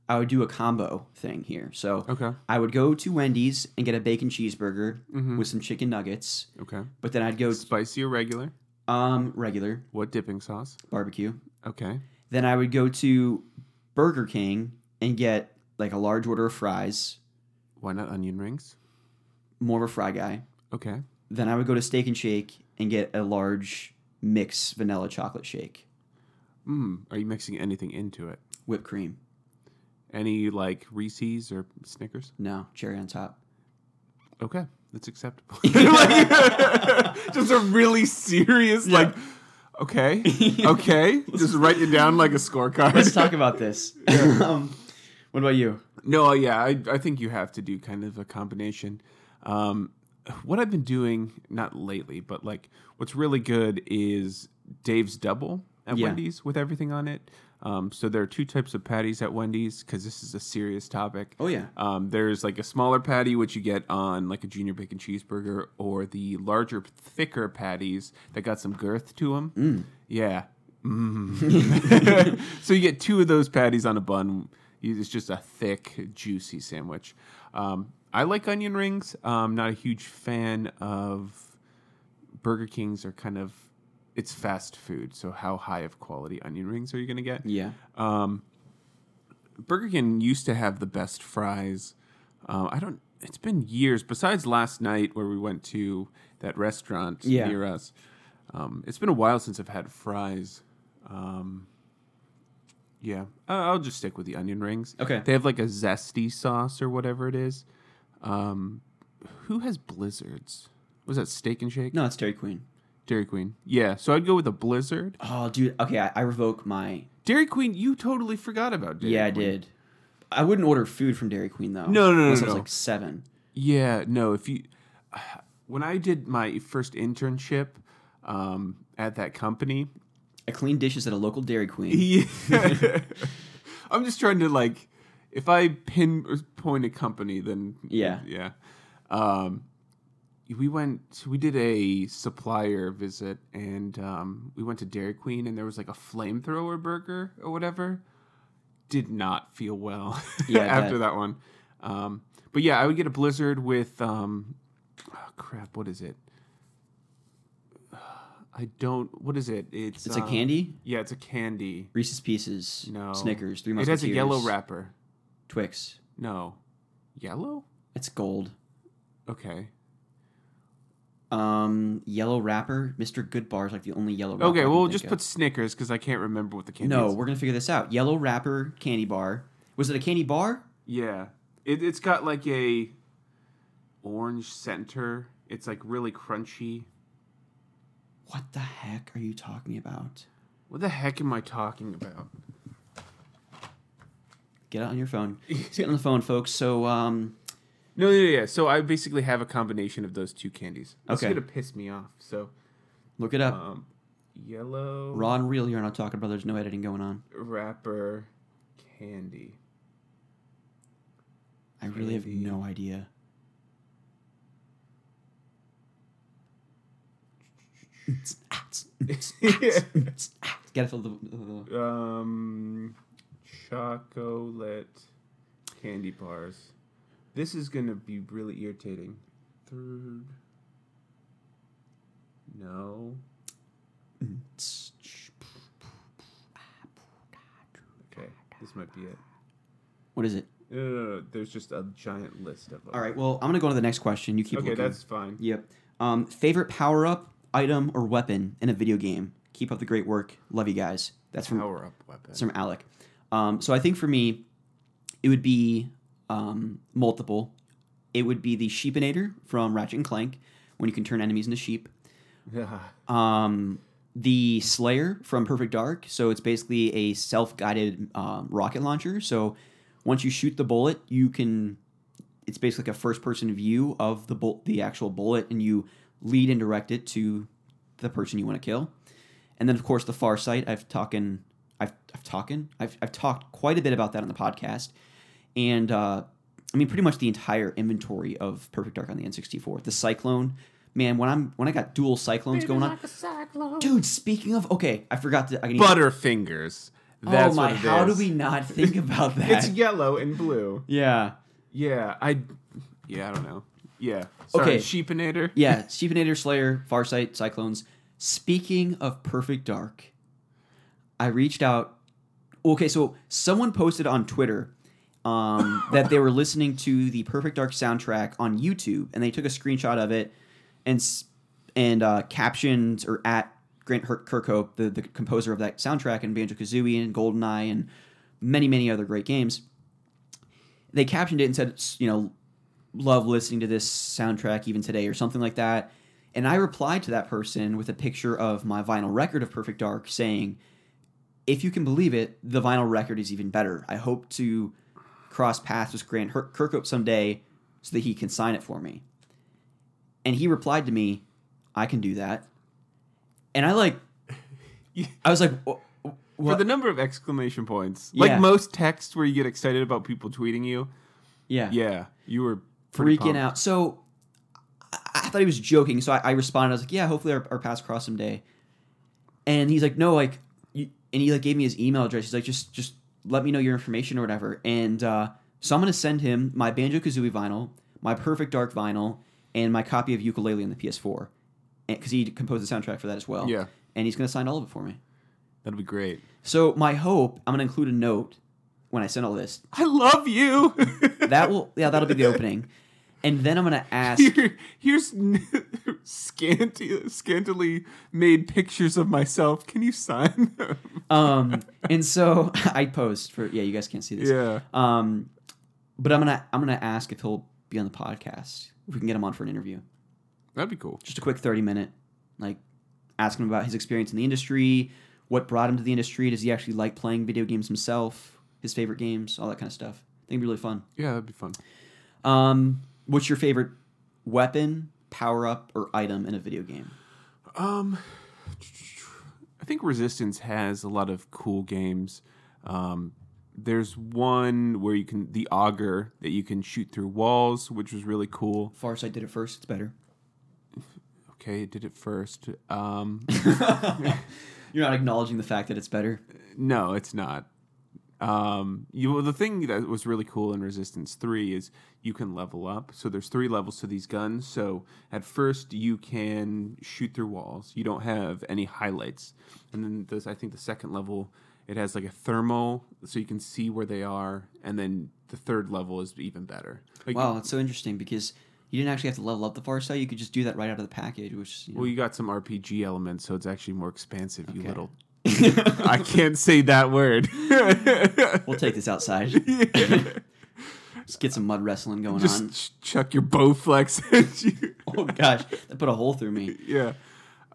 I would do a combo thing here. So Okay. I would go to Wendy's and get a bacon cheeseburger Mm-hmm. with some chicken nuggets, Okay. but then I'd go Spicy or regular? um regular What dipping sauce? barbecue. Okay. Then I would go to Burger King and get like a large order of fries, Why not onion rings? more of a fry guy. Okay. Then I would go to Steak and Shake and get a large mix vanilla chocolate shake, Mm, are you mixing anything into it? whipped cream. Any like Reese's or Snickers? No, cherry on top. Okay, that's acceptable. just a really serious, like, okay, okay, just write it down like a scorecard. Let's talk about this. um, what about you? No, yeah, I, I think you have to do kind of a combination. Um, what I've been doing, not lately, but like what's really good is Dave's Double at Yeah. Wendy's with everything on it. Um, so there are two types of patties at Wendy's because this is a serious topic. Oh yeah. Um, there's like a smaller patty, which you get on like a junior bacon cheeseburger, or the larger, thicker patties that got some girth to them. Yeah. Mm. so you get two of those patties on a bun. It's just a thick, juicy sandwich. Um, I like onion rings. I'm not a huge fan of Burger Kings. Are kind of it's fast food. So how high of quality onion rings are you going to get? Yeah. Burger King used to have the best fries. Uh, I don't. It's been years. Besides last night where we went to that restaurant Yeah. near us, um, it's been a while since I've had fries. Um, yeah, I'll just stick with the onion rings. Okay. They have like a zesty sauce or whatever it is. Um, who has blizzards? Was that Steak and Shake? No, it's Dairy Queen. Dairy Queen. Yeah, so I'd go with a blizzard. Oh, dude. Okay, I, I revoke my. Dairy Queen. You totally forgot about Dairy Queen. yeah, I Queen. did. I wouldn't order food from Dairy Queen though. No, no, no, Unless no, I was no. like seven. Yeah, no, if you when I did my first internship um, at that company, I cleaned dishes at a local Dairy Queen. yeah, I'm just trying to like, if I pinpoint a company, then Yeah. yeah. Um, we went, we did a supplier visit, and um, we went to Dairy Queen, and there was like a flamethrower burger or whatever. Did not feel well Yeah, after bet. that one. Um, but yeah, I would get a blizzard with um, oh, crap. What is it? I don't. What is it? It's It's a um, candy. Yeah, it's a candy. Reese's Pieces. No, Snickers. Three It Musketeers. has a yellow wrapper. Twix. No, yellow. It's gold. Okay. Um, yellow wrapper. Mr. Good Bar is like the only yellow. wrapper Okay. I can Well, we'll think just of. put Snickers because I can't remember what the candy No, is. No, we're gonna figure this out. Yellow wrapper candy bar. Was it a candy bar? Yeah, it, it's got like a orange center. It's like really crunchy. What the heck are you talking about? What the heck am I talking about? Get it on your phone. Let's get on the phone, folks. So, um, No, yeah, yeah. So I basically have a combination of those two candies. It's Okay. gonna piss me off. So, look it up. um, yellow Raw and real. You're not talking about. There's no editing going on. wrapper candy. I really have no idea. Gotta fill the. the- um, chocolate candy bars. This is gonna be really irritating. Third. No. Okay, this might be it. What is it? No, no, no, no. There's just a giant list of them. All right. Well, I'm gonna go to the next question. You keep Okay, looking. that's fine. Yep. Um, favorite power up, item, or weapon in a video game. Keep up the great work. Love you guys. That's from Power up weapon. that's from Alec. Um, so I think for me, it would be um, multiple. It would be the Sheepinator from Ratchet and Clank, when you can turn enemies into sheep. Um, the Slayer from Perfect Dark. So it's basically a self-guided um, rocket launcher. So once you shoot the bullet, you can. It's basically like a first-person view of the bul- the actual bullet, and you lead and direct it to the person you want to kill. And then, of course, the Far Sight. I've talking. I've I've talking. I've I've talked quite a bit about that on the podcast, and uh, I mean pretty much the entire inventory of Perfect Dark on the N64. The Cyclone, man. When I'm when I got dual cyclones going on, dude. Speaking of, okay, I forgot to. I can Butterfingers. That's oh my! what it how is. do we not think about that? It's yellow and blue. yeah, Yeah, I. Yeah, I don't know. Yeah. Sorry, Okay. Sheepinator. yeah. Sheepinator, Slayer, Farsight, Cyclones. Speaking of Perfect Dark, I reached out. Okay, so someone posted on Twitter um, that they were listening to the Perfect Dark soundtrack on YouTube, and they took a screenshot of it and and uh, captioned or at Grant Kirkhope, the the composer of that soundtrack, and Banjo Kazooie and GoldenEye and many many other great games. They captioned it and said, you know, love listening to this soundtrack even today or something like that. And I replied to that person with a picture of my vinyl record of Perfect Dark saying, if you can believe it, the vinyl record is even better. I hope to cross paths with Grant Her- Kirkhope someday so that he can sign it for me. And he replied to me, I can do that. And I like, I was like, "Wh- For the number of exclamation points, like Yeah. most texts where you get excited about people tweeting you. yeah. Yeah, you were freaking pumped. out. So I, I thought he was joking. So I, I responded. I was like, "Yeah, hopefully our, our paths cross someday." And he's like, "No, like," you, and he like gave me his email address. He's like, "Just just let me know your information or whatever." And uh, so I'm gonna send him my Banjo Kazooie vinyl, my Perfect Dark vinyl, and my copy of Yooka-Laylee on the PS4, because he composed the soundtrack for that as well. Yeah. and he's gonna sign all of it for me. That'd be great. So my hope, I'm gonna include a note when I send all this. I love you. That will, yeah, that'll be the opening. And then I'm gonna ask. Here, here's n- scanty, scantily made pictures of myself. Can you sign them? um and so i post for yeah you guys can't see this yeah. um but i'm gonna i'm gonna ask if he'll be on the podcast if we can get him on for an interview That'd be cool. just a quick 30 minute like ask him about his experience in the industry what brought him to the industry does he actually like playing video games himself his favorite games all that kind of stuff i think it'd be really fun Yeah, that'd be fun. um what's your favorite weapon power up or item in a video game? Um, I think Resistance has a lot of cool games. Um, there's one where you can the auger that you can shoot through walls, which was really cool. Farsight did it first. It's better. Okay, it did it first. Um, You're not acknowledging the fact that it's better. no, it's not. Um, you the thing that was really cool in Resistance Three is you can level up. So there's three levels to these guns. So at first you can shoot through walls. You don't have any highlights, and then there's I think the second level it has like a thermal, so you can see where they are, and then the third level is even better. Like, Wow, that's so interesting because you didn't actually have to level up the Farsight. You could just do that right out of the package, which you know, Well, you got some RPG elements, so it's actually more expansive. You little. I can't say that word. we'll take this outside. Just get some mud wrestling going Just on. ch- chuck your Bowflex at you. Oh gosh, that put a hole through me. yeah.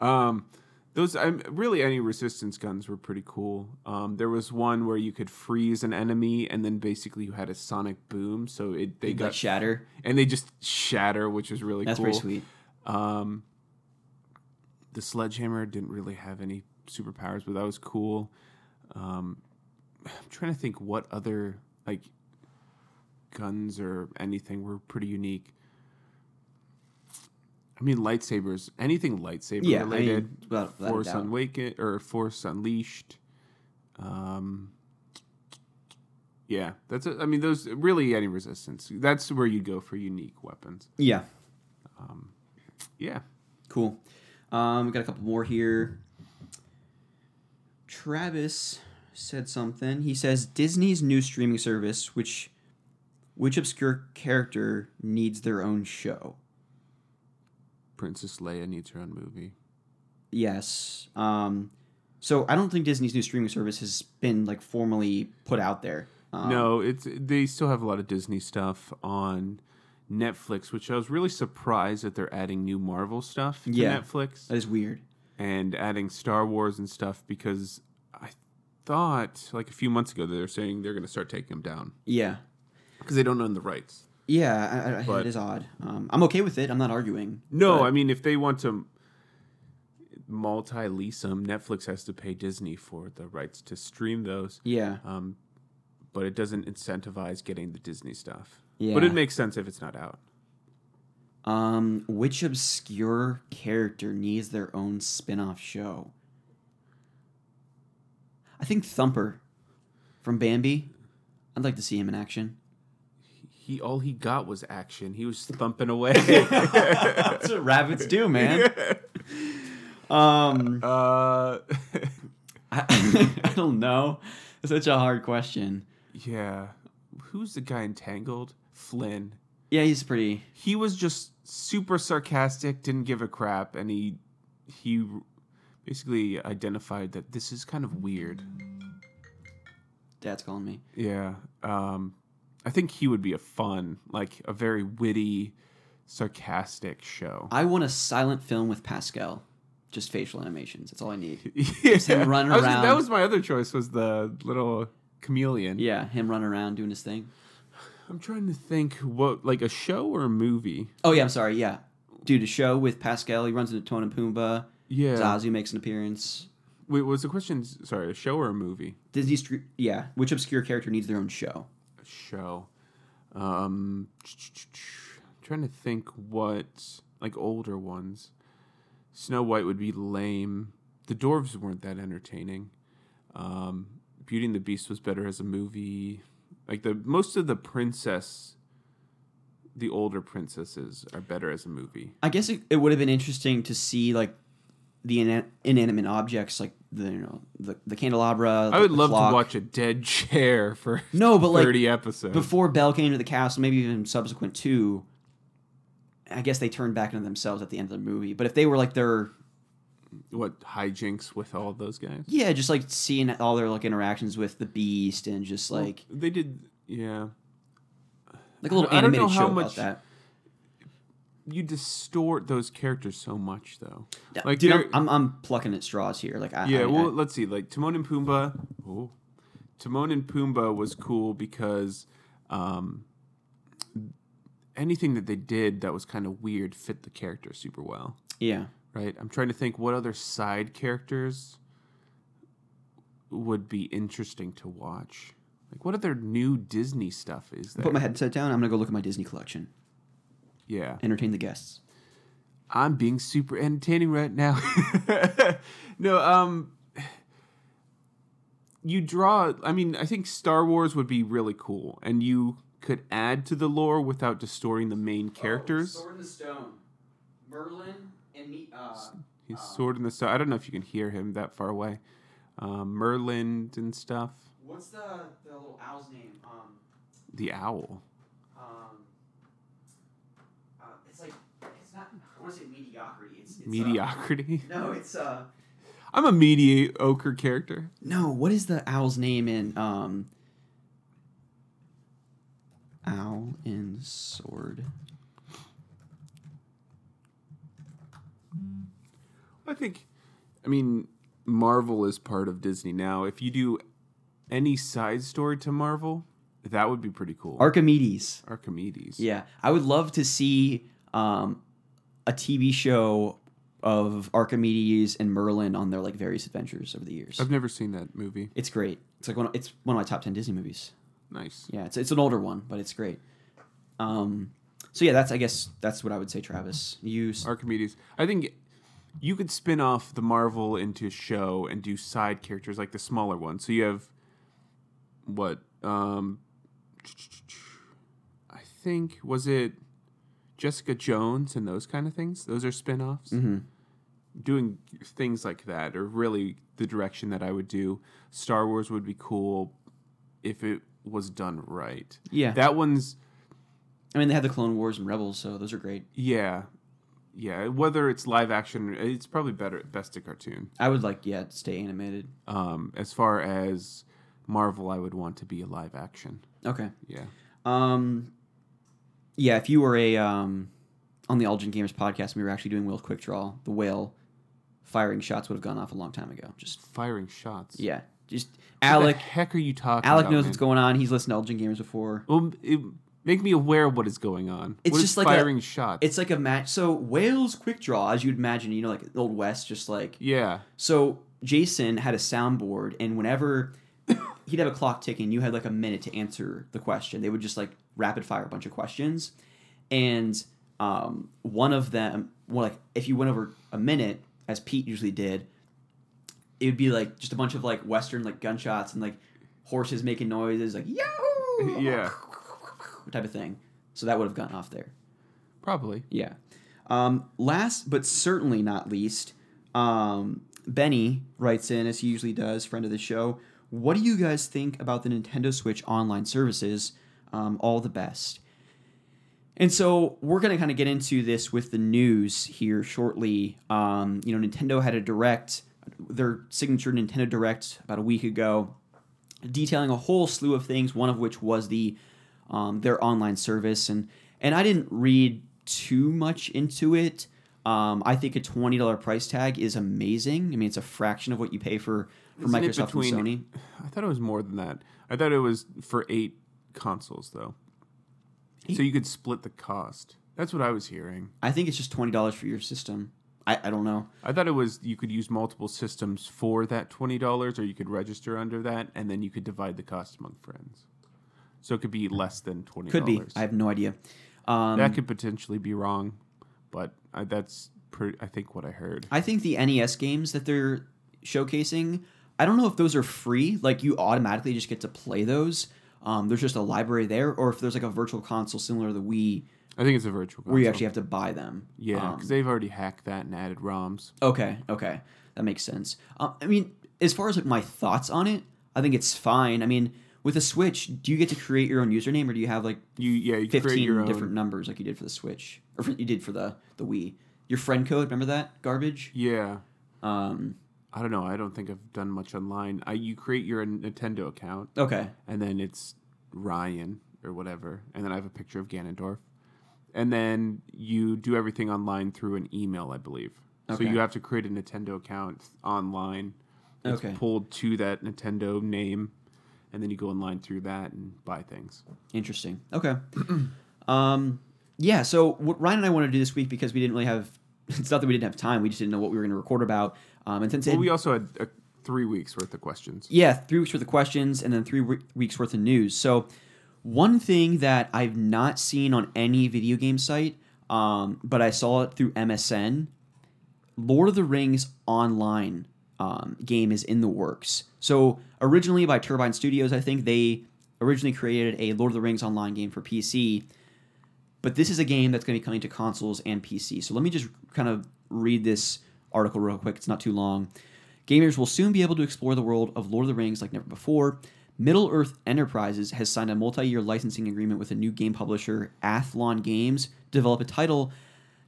Um, those um, really any resistance guns were pretty cool. Um, there was one where you could freeze an enemy, and then basically you had a sonic boom, so it they Like got shatter. and they just shatter, which was really That's cool. pretty sweet. Um, the sledgehammer didn't really have any superpowers, but that was cool. Um, I'm trying to think what other like guns or anything were pretty unique. I mean, lightsabers. Anything lightsaber Yeah, I related. mean, without, without Force doubt. Awakened or Force Unleashed. Um, yeah, that's. A, I mean, those really any resistance. That's where you go for unique weapons. Yeah, Yeah. cool. Um, we got a couple more here. Travis said something. He says Disney's new streaming service, which which obscure character needs their own show? Princess Leia needs her own movie. Yes. Um, so I don't think Disney's new streaming service has been like formally put out there. Um, no, it's they still have a lot of Disney stuff on Netflix, which I was really surprised that they're adding new Marvel stuff to Yeah. Netflix that is weird. and adding Star Wars and stuff because I thought like a few months ago that they were saying they're going to start taking them down Yeah. because they don't own the rights. Yeah, I, I, But- it is odd. Um, I'm okay with it. I'm not arguing. No, but- I mean if they want to multi-lease them, Netflix has to pay Disney for the rights to stream those. yeah, um, but it doesn't incentivize getting the Disney stuff. yeah. But it makes sense if it's not out. Um, which obscure character needs their own spin-off show? I think Thumper from Bambi. I'd like to see him in action. He all he got was action. He was thumping away. That's what rabbits do, man. Um, uh, I, I don't know. It's such a hard question. yeah. Who's the guy in Tangled? Flynn. Yeah, he's pretty. He was just super sarcastic, didn't give a crap, and he he basically identified that this is kind of weird. Dad's calling me. Yeah. Um, I think he would be a fun, like a very witty, sarcastic show. I want a silent film with Pascal. Just facial animations. That's all I need. yeah. him running I was- around. That was my other choice. Was the little chameleon? Yeah, him running around doing his thing. I'm trying to think what like a show or a movie. Oh yeah, I'm sorry. Yeah, dude, a show with Pascal. He runs into Timon and Pumbaa. Yeah. Zazu makes an appearance. Wait, was the question? Sorry, a show or a movie? Disney Street. Yeah, which obscure character needs their own show? A show. Um, trying to think what like older ones. Snow White would be lame. The dwarves weren't that entertaining. Um, Beauty and the Beast was better as a movie. Like the most of the princess, the older princesses are better as a movie. I guess it, it would have been interesting to see like the ina- inanimate objects, like the you know the, the candelabra. I would love clock. to watch a dead chair for No, but like thirty episodes. before Belle came to the castle, maybe even subsequent to. I guess they turned back into themselves at the end of the movie. But if they were like their what hijinks with all those guys? yeah, just like seeing all their like interactions with the beast and just like They did, yeah. like a little I don't know animated how show much- about that. You distort those characters so much, though. Like, Dude, I'm, I'm I'm plucking at straws here. Like I, yeah. I, well, I- let's see. Like Timon and Pumbaa. Oh, Timon and Pumbaa was cool because um, anything that they did that was kind of weird fit the character super well. Yeah. Right? I'm trying to think what other side characters would be interesting to watch. Like what other new Disney stuff is there? Put my headset down. I'm gonna go look at my Disney collection. Yeah. Entertain the guests. I'm being super entertaining right now. no, um you draw I mean, I think Star Wars would be really cool and you could add to the lore without distorting the main characters. Oh, Sword in the Stone. Merlin and me. Uh, He's sword in the stone. I don't know if you can hear him that far away. Um, Merlin and stuff. what's the the little owl's name? Um, The owl. um, uh, it's like it's not. I want to say mediocrity. It's, it's uh, Mediocrity. no, it's uh. I'm a mediocre character. No, what is the owl's name in um? Owl and sword. I think, I mean, Marvel is part of Disney now. If you do any side story to Marvel, that would be pretty cool. Archimedes. Archimedes. Yeah, I would love to see um, a TV show of Archimedes and Merlin on their like various adventures over the years. I've never seen that movie. It's great. It's like one. Of, it's one of my top ten Disney movies. Nice. Yeah, it's it's an older one, but it's great. Um, so yeah, that's I guess that's what I would say, Travis. You Archimedes. I think you could spin off the Marvel into a show and do side characters like the smaller ones. So you have what? Um, I think was it Jessica Jones and those kind of things. Those are spin-offs. Mhm. Doing things like that are really the direction that I would do. Star Wars would be cool if it was done right. yeah. That one's I mean, they had the Clone Wars and Rebels, so those are great. yeah. Yeah, whether it's live action, it's probably better best to cartoon. I would like yeah to stay animated. Um, as far as Marvel, I would want to be a live action. Okay. Yeah. Um, yeah, if you were a um, on the Elgin Gamers podcast, we were actually doing Will's Quick Draw, the whale firing shots would have gone off a long time ago. Just Firing shots. yeah, just What Alec. the heck are you talking Alec about? knows man? what's going on. He's listened to Elgin Gamers before. Well, it, make me aware of what is going on. It's What just like a- firing shots. It's like a match. So Wales Quick Draw, as you'd imagine, you know, like Old West, just like yeah. So Jason had a soundboard, and whenever he'd have a clock ticking, you had like a minute to answer the question. They would just like rapid fire a bunch of questions, and um, one of them, well, like if you went over a minute, as Pete usually did, it would be like just a bunch of like Western like gunshots and like horses making noises, like yahoo, Yeah. type of thing. So that would have gotten off there. Probably. Yeah. Um, last but certainly not least, um, Benny writes in, as he usually does, friend of the show. What do you guys think about the Nintendo Switch online services? Um, all the best. And so we're going to kind of get into this with the news here shortly. Um, you know, Nintendo had a direct, their signature Nintendo Direct about a week ago, detailing a whole slew of things. One of which was the um, their online service, and and I didn't read too much into it. Um, I think a twenty dollar price tag is amazing. I mean, it's a fraction of what you pay for for Isn't Microsoft between- and Sony. I thought it was more than that. I thought it was for eight consoles though. So you could split the cost. That's what I was hearing. I think it's just twenty dollars for your system. I, I don't know. I thought it was you could use multiple systems for that twenty dollars, or you could register under that, and then you could divide the cost among friends. So it could be less than twenty. Could be. I have no idea. Um, that could potentially be wrong, but I, that's pretty, I think what I heard. I think the NES games that they're showcasing, I don't know if those are free, like you automatically just get to play those. Um, there's just a library there, or if there's like a virtual console similar to the Wii, I think it's a virtual. Console. where you actually have to buy them. yeah, Um, because they've already hacked that and added ROMs. Okay, okay, that makes sense. Um, I mean, as far as like my thoughts on it, I think it's fine. I mean, with a Switch, do you get to create your own username, or do you have like You yeah, you fifteen your own. different numbers like you did for the Switch, or for, you did for the the Wii? Your friend code, remember that garbage? Yeah, Um, I don't know. I don't think I've done much online. I you create your Nintendo account, okay, and then it's Ryan or whatever, and then I have a picture of Ganondorf, and then you do everything online through an email, I believe. So you have to create a Nintendo account online. It's Okay. pulled to that Nintendo name, and then you go online through that and buy things. Interesting. Okay. um, yeah, so what Ryan and I wanted to do this week because we didn't really have. It's not that we didn't have time; we just didn't know what we were going to record about. Um, and since it, we also had uh, three weeks worth of questions. yeah, three weeks worth of questions and then three we- weeks worth of news. So, one thing that I've not seen on any video game site, um, but I saw it through MSN, Lord of the Rings online um, game is in the works. So, originally by Turbine Studios, I think they originally created a Lord of the Rings online game for PC. But this is a game that's going to be coming to consoles and PC. So let me just kind of read this article real quick. It's not too long. Gamers will soon be able to explore the world of Lord of the Rings like never before. Middle Earth Enterprises has signed a multi year licensing agreement with a new game publisher, Athlon Games, to develop a title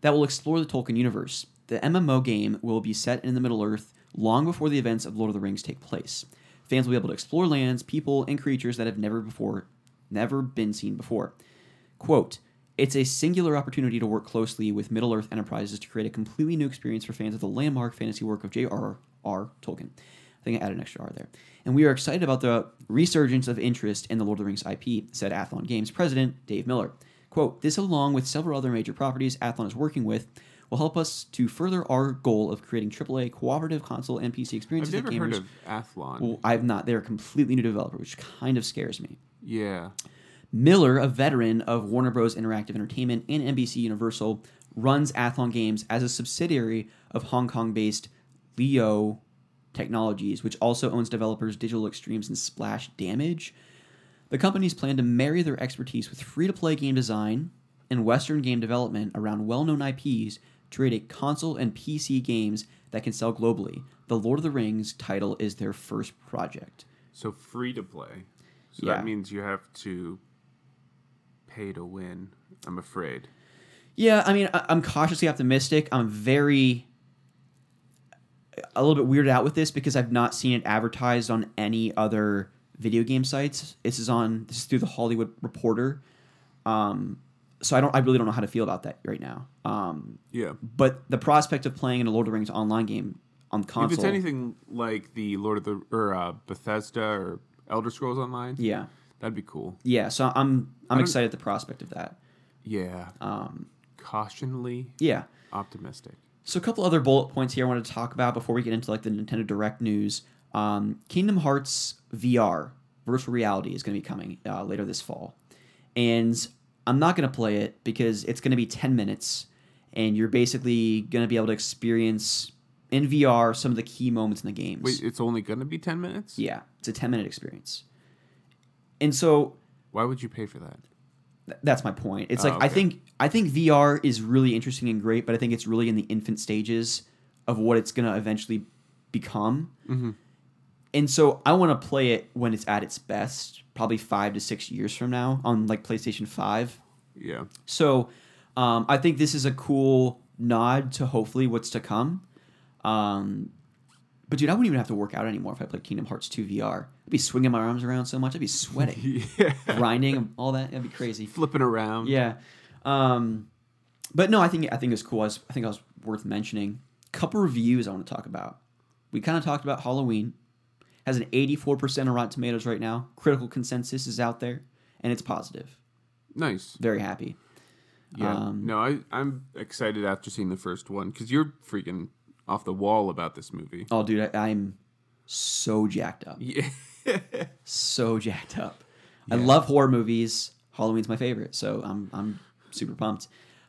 that will explore the Tolkien universe. The MMO game will be set in the Middle Earth long before the events of Lord of the Rings take place. Fans will be able to explore lands, people, and creatures that have never before never been seen before. Quote, it's a singular opportunity to work closely with Middle Earth Enterprises to create a completely new experience for fans of the landmark fantasy work of J.R.R. Tolkien. I think I added an extra R there. And we are excited about the resurgence of interest in the Lord of the Rings IP, said Athlon Games president Dave Miller. Quote, this along with several other major properties Athlon is working with will help us to further our goal of creating AAA cooperative console and PC experiences. I've never that heard gamers of Athlon. well, I've not. They're a completely new developer, which kind of scares me. yeah. Miller, a veteran of Warner Bros. Interactive Entertainment and NBC Universal, runs Athlon Games as a subsidiary of Hong Kong based Leyou Technologies, which also owns developers Digital Extremes and Splash Damage. The companies plan to marry their expertise with free to play game design and Western game development around well known IPs to create a console and PC games that can sell globally. The Lord of the Rings title is their first project. So free to play. So Yeah. that means you have to pay to win. I'm afraid. Yeah, I mean, I- I'm cautiously optimistic. I'm very a little bit weirded out with this because I've not seen it advertised on any other video game sites. This is on this is through the Hollywood Reporter. Um, so I don't I really don't know how to feel about that right now. Um, Yeah. but the prospect of playing in a Lord of the Rings online game on console, If it's anything like the Lord of the or uh, Bethesda or Elder Scrolls Online, yeah, that'd be cool. yeah. So I'm I'm excited at the prospect of that. Yeah. Um, Cautionally yeah. optimistic. So a couple other bullet points here I wanted to talk about before we get into like the Nintendo Direct news. Um, Kingdom Hearts VR virtual reality is going to be coming uh, later this fall, and I'm not going to play it because it's going to be 10 minutes, and you're basically going to be able to experience in VR some of the key moments in the games. Wait, it's only gonna be ten minutes? Yeah, it's a 10 minute experience, and so Why would you pay for that? Th- that's my point. It's Oh, like I think I think VR is really interesting and great, but I think it's really in the infant stages of what it's going to eventually become. Mm-hmm. And so I want to play it when it's at its best, probably five to six years from now on like PlayStation Five. Yeah. So um, I think this is a cool nod to hopefully what's to come. Um, but dude, I wouldn't even have to work out anymore if I played Kingdom Hearts 2 VR. I'd be swinging my arms around so much, I'd be sweating, Yeah. grinding, all that. That'd be crazy. Flipping around. Yeah. Um, but no, I think I think it's cool. I, was, I think I was worth mentioning. Couple reviews I want to talk about. We kind of talked about Halloween. Has an 84% on Rotten Tomatoes right now. Critical consensus is out there, and it's positive. Nice. Very happy. Yeah. Um, no, I, I'm excited after seeing the first one because you're freaking off the wall about this movie. Oh, dude, I, I'm so jacked up. Yeah. So jacked up. I love horror movies. Halloween's my favorite, so I'm I'm super pumped.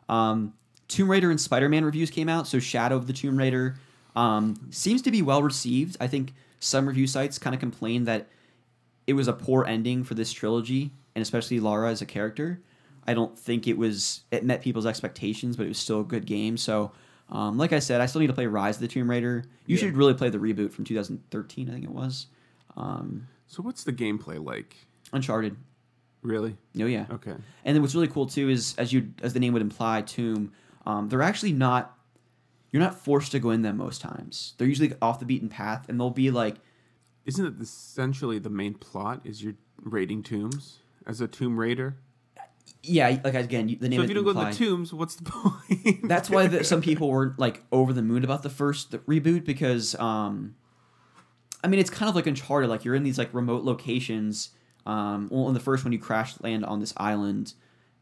Um, Tomb Raider and Spider Man reviews came out. So Shadow of the Tomb Raider um, seems to be well received. I think some review sites kind of complained that it was a poor ending for this trilogy, and especially Lara as a character. I don't think it was it met people's expectations, but it was still a good game. So, um, like I said, I still need to play Rise of the Tomb Raider. You Yeah. should really play the reboot from 2013, I think it was. Um, so what's the gameplay like? Uncharted. Really? Oh yeah. Okay. And then what's really cool too is, as you as the name would imply, Tomb. Um, they're actually not. You're not forced to go in them most times. They're usually off the beaten path, and they'll be like, Isn't it essentially the main plot is you're raiding tombs as a tomb raider? Yeah, like again, the name So if you don't go to the tombs, what's the point? That's why the, some people were like over the moon about the first reboot because, um, I mean, it's kind of like Uncharted. Like you're in these like remote locations. Um, well, in the first one, you crash land on this island,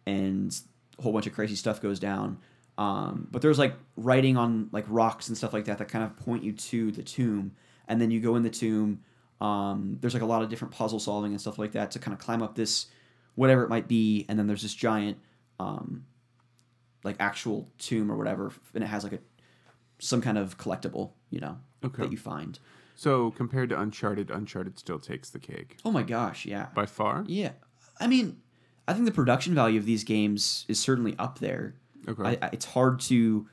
and a whole bunch of crazy stuff goes down. Um, but there's like writing on like rocks and stuff like that that kind of point you to the tomb, and then you go in the tomb. Um, there's like a lot of different puzzle solving and stuff like that to kind of climb up this whatever it might be, and then there's this giant um, like actual tomb or whatever, and it has like a some kind of collectible, you know, Okay. that you find. So compared to Uncharted, Uncharted still takes the cake Oh my gosh, yeah. by far. Yeah, I mean, I think the production value of these games is certainly up there. Okay. I, I, it's hard to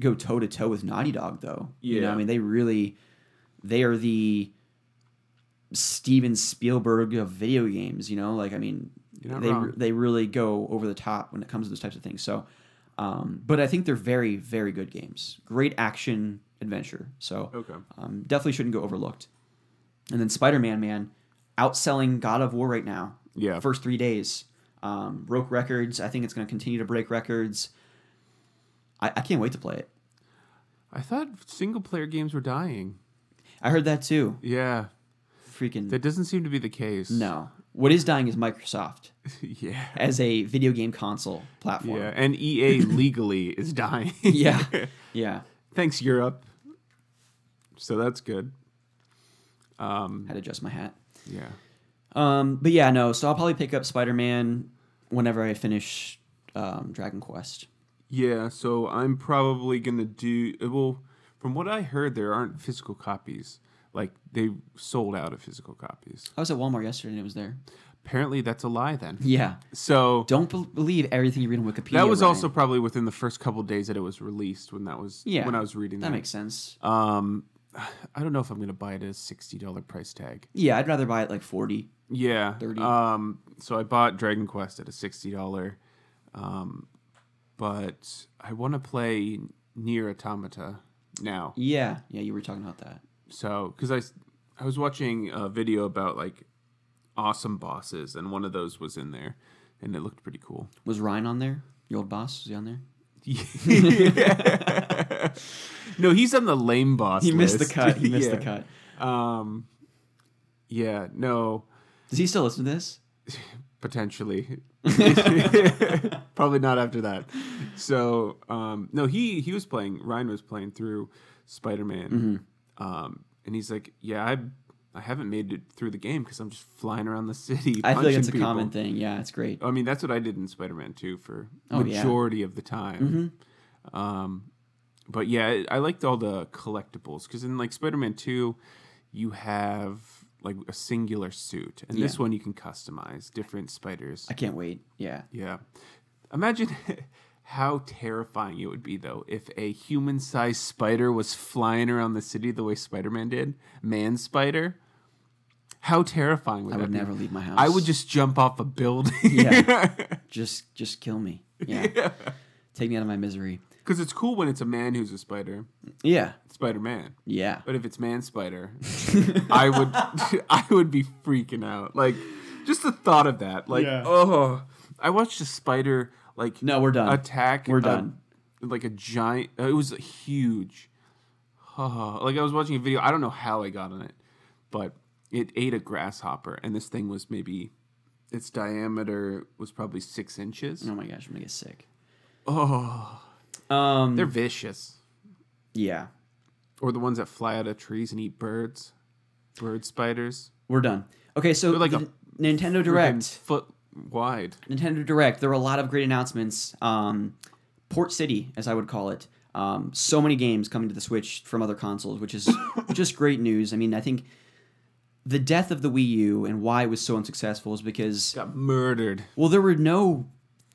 go toe to toe with Naughty Dog, though. You know, Yeah. I mean, they really, they are the Steven Spielberg of video games. You know, like I mean, they wrong. they really go over the top when it comes to those types of things. So, um, but I think they're very very good games. Great action adventure. So Okay. um, definitely shouldn't go overlooked. And then Spider Man, man, outselling God of War right now. Yeah. First three days. Um, broke records. I think it's going to continue to break records. I, I can't wait to play it. I thought single player games were dying. I heard that too. Yeah, Freaking that doesn't seem to be the case. no. What is dying is Microsoft yeah. as a video game console platform. Yeah, and EA legally is dying. yeah, yeah. Thanks Europe. So that's good. Um, Had to adjust my hat. yeah. Um, but yeah, no. So I'll probably pick up Spider Man whenever I finish um, Dragon Quest. Yeah, so I'm probably gonna do it well. From what I heard, there aren't physical copies. Like they sold out of physical copies. I was at Walmart yesterday and it was there. Apparently, that's a lie. Then. Yeah. So Don't be- believe everything you read on Wikipedia. that was Ryan. also probably within the first couple days that it was released. When that was Yeah, when I was reading that. that makes sense. Um, I don't know if I'm gonna buy it at a sixty dollar price tag. Yeah, I'd rather buy it like forty. Yeah. 30. Um, so I bought Dragon Quest at a sixty dollar, um, but I want to play Nier Automata now. Yeah, yeah, you were talking about that. So because I I was watching a video about like awesome bosses, and one of those was in there, and it looked pretty cool. Was Ryan on there? Your old boss was he on there? no, he's on the lame boss. He missed the cut. He missed the cut. Um, yeah, no, Does he still listen to this? potentially probably not after that so um no he he was playing ryan was playing through spider-man Mm-hmm. Um and he's like yeah i i haven't made it through the game because i'm just flying around the city I feel like it's a people. common thing. Yeah, it's great. i mean that's what i did in spider-man 2 for Oh, yeah. Mm-hmm. majority of the time um but yeah I- i liked all the collectibles because in like spider-man 2 you have like a singular suit and this one you can customize different spiders I can't wait. Yeah. yeah. Imagine how terrifying it would be though if a human-sized spider was flying around the city the way Spider-Man did, man spider. How terrifying would I that would be? never leave my house. I would just jump off a building. Yeah. just just kill me. Yeah. Take me out of my misery. Because it's cool when it's a man who's a spider, Yeah. Spider-Man. Yeah. But if it's man spider, I would I would be freaking out. Like just the thought of that. Like Yeah. oh, I watched a spider like No, we're done. attack. We're a- done. like a giant. uh, It was huge. Like I was watching a video. I don't know how I got on it, but it ate a grasshopper, and this thing was maybe its diameter was probably six inches. Oh my gosh, I'm gonna get sick. Oh, Um. they're vicious. yeah. Or the ones that fly out of trees and eat birds, bird spiders. We're done. Okay, so They're like a Nintendo Direct. foot wide. Nintendo Direct, there were a lot of great announcements. Um, Port City, as I would call it. Um, so many games coming to the Switch from other consoles, which is just great news. I mean, I think the death of the Wii U and why it was so unsuccessful is because Got murdered. well, there were no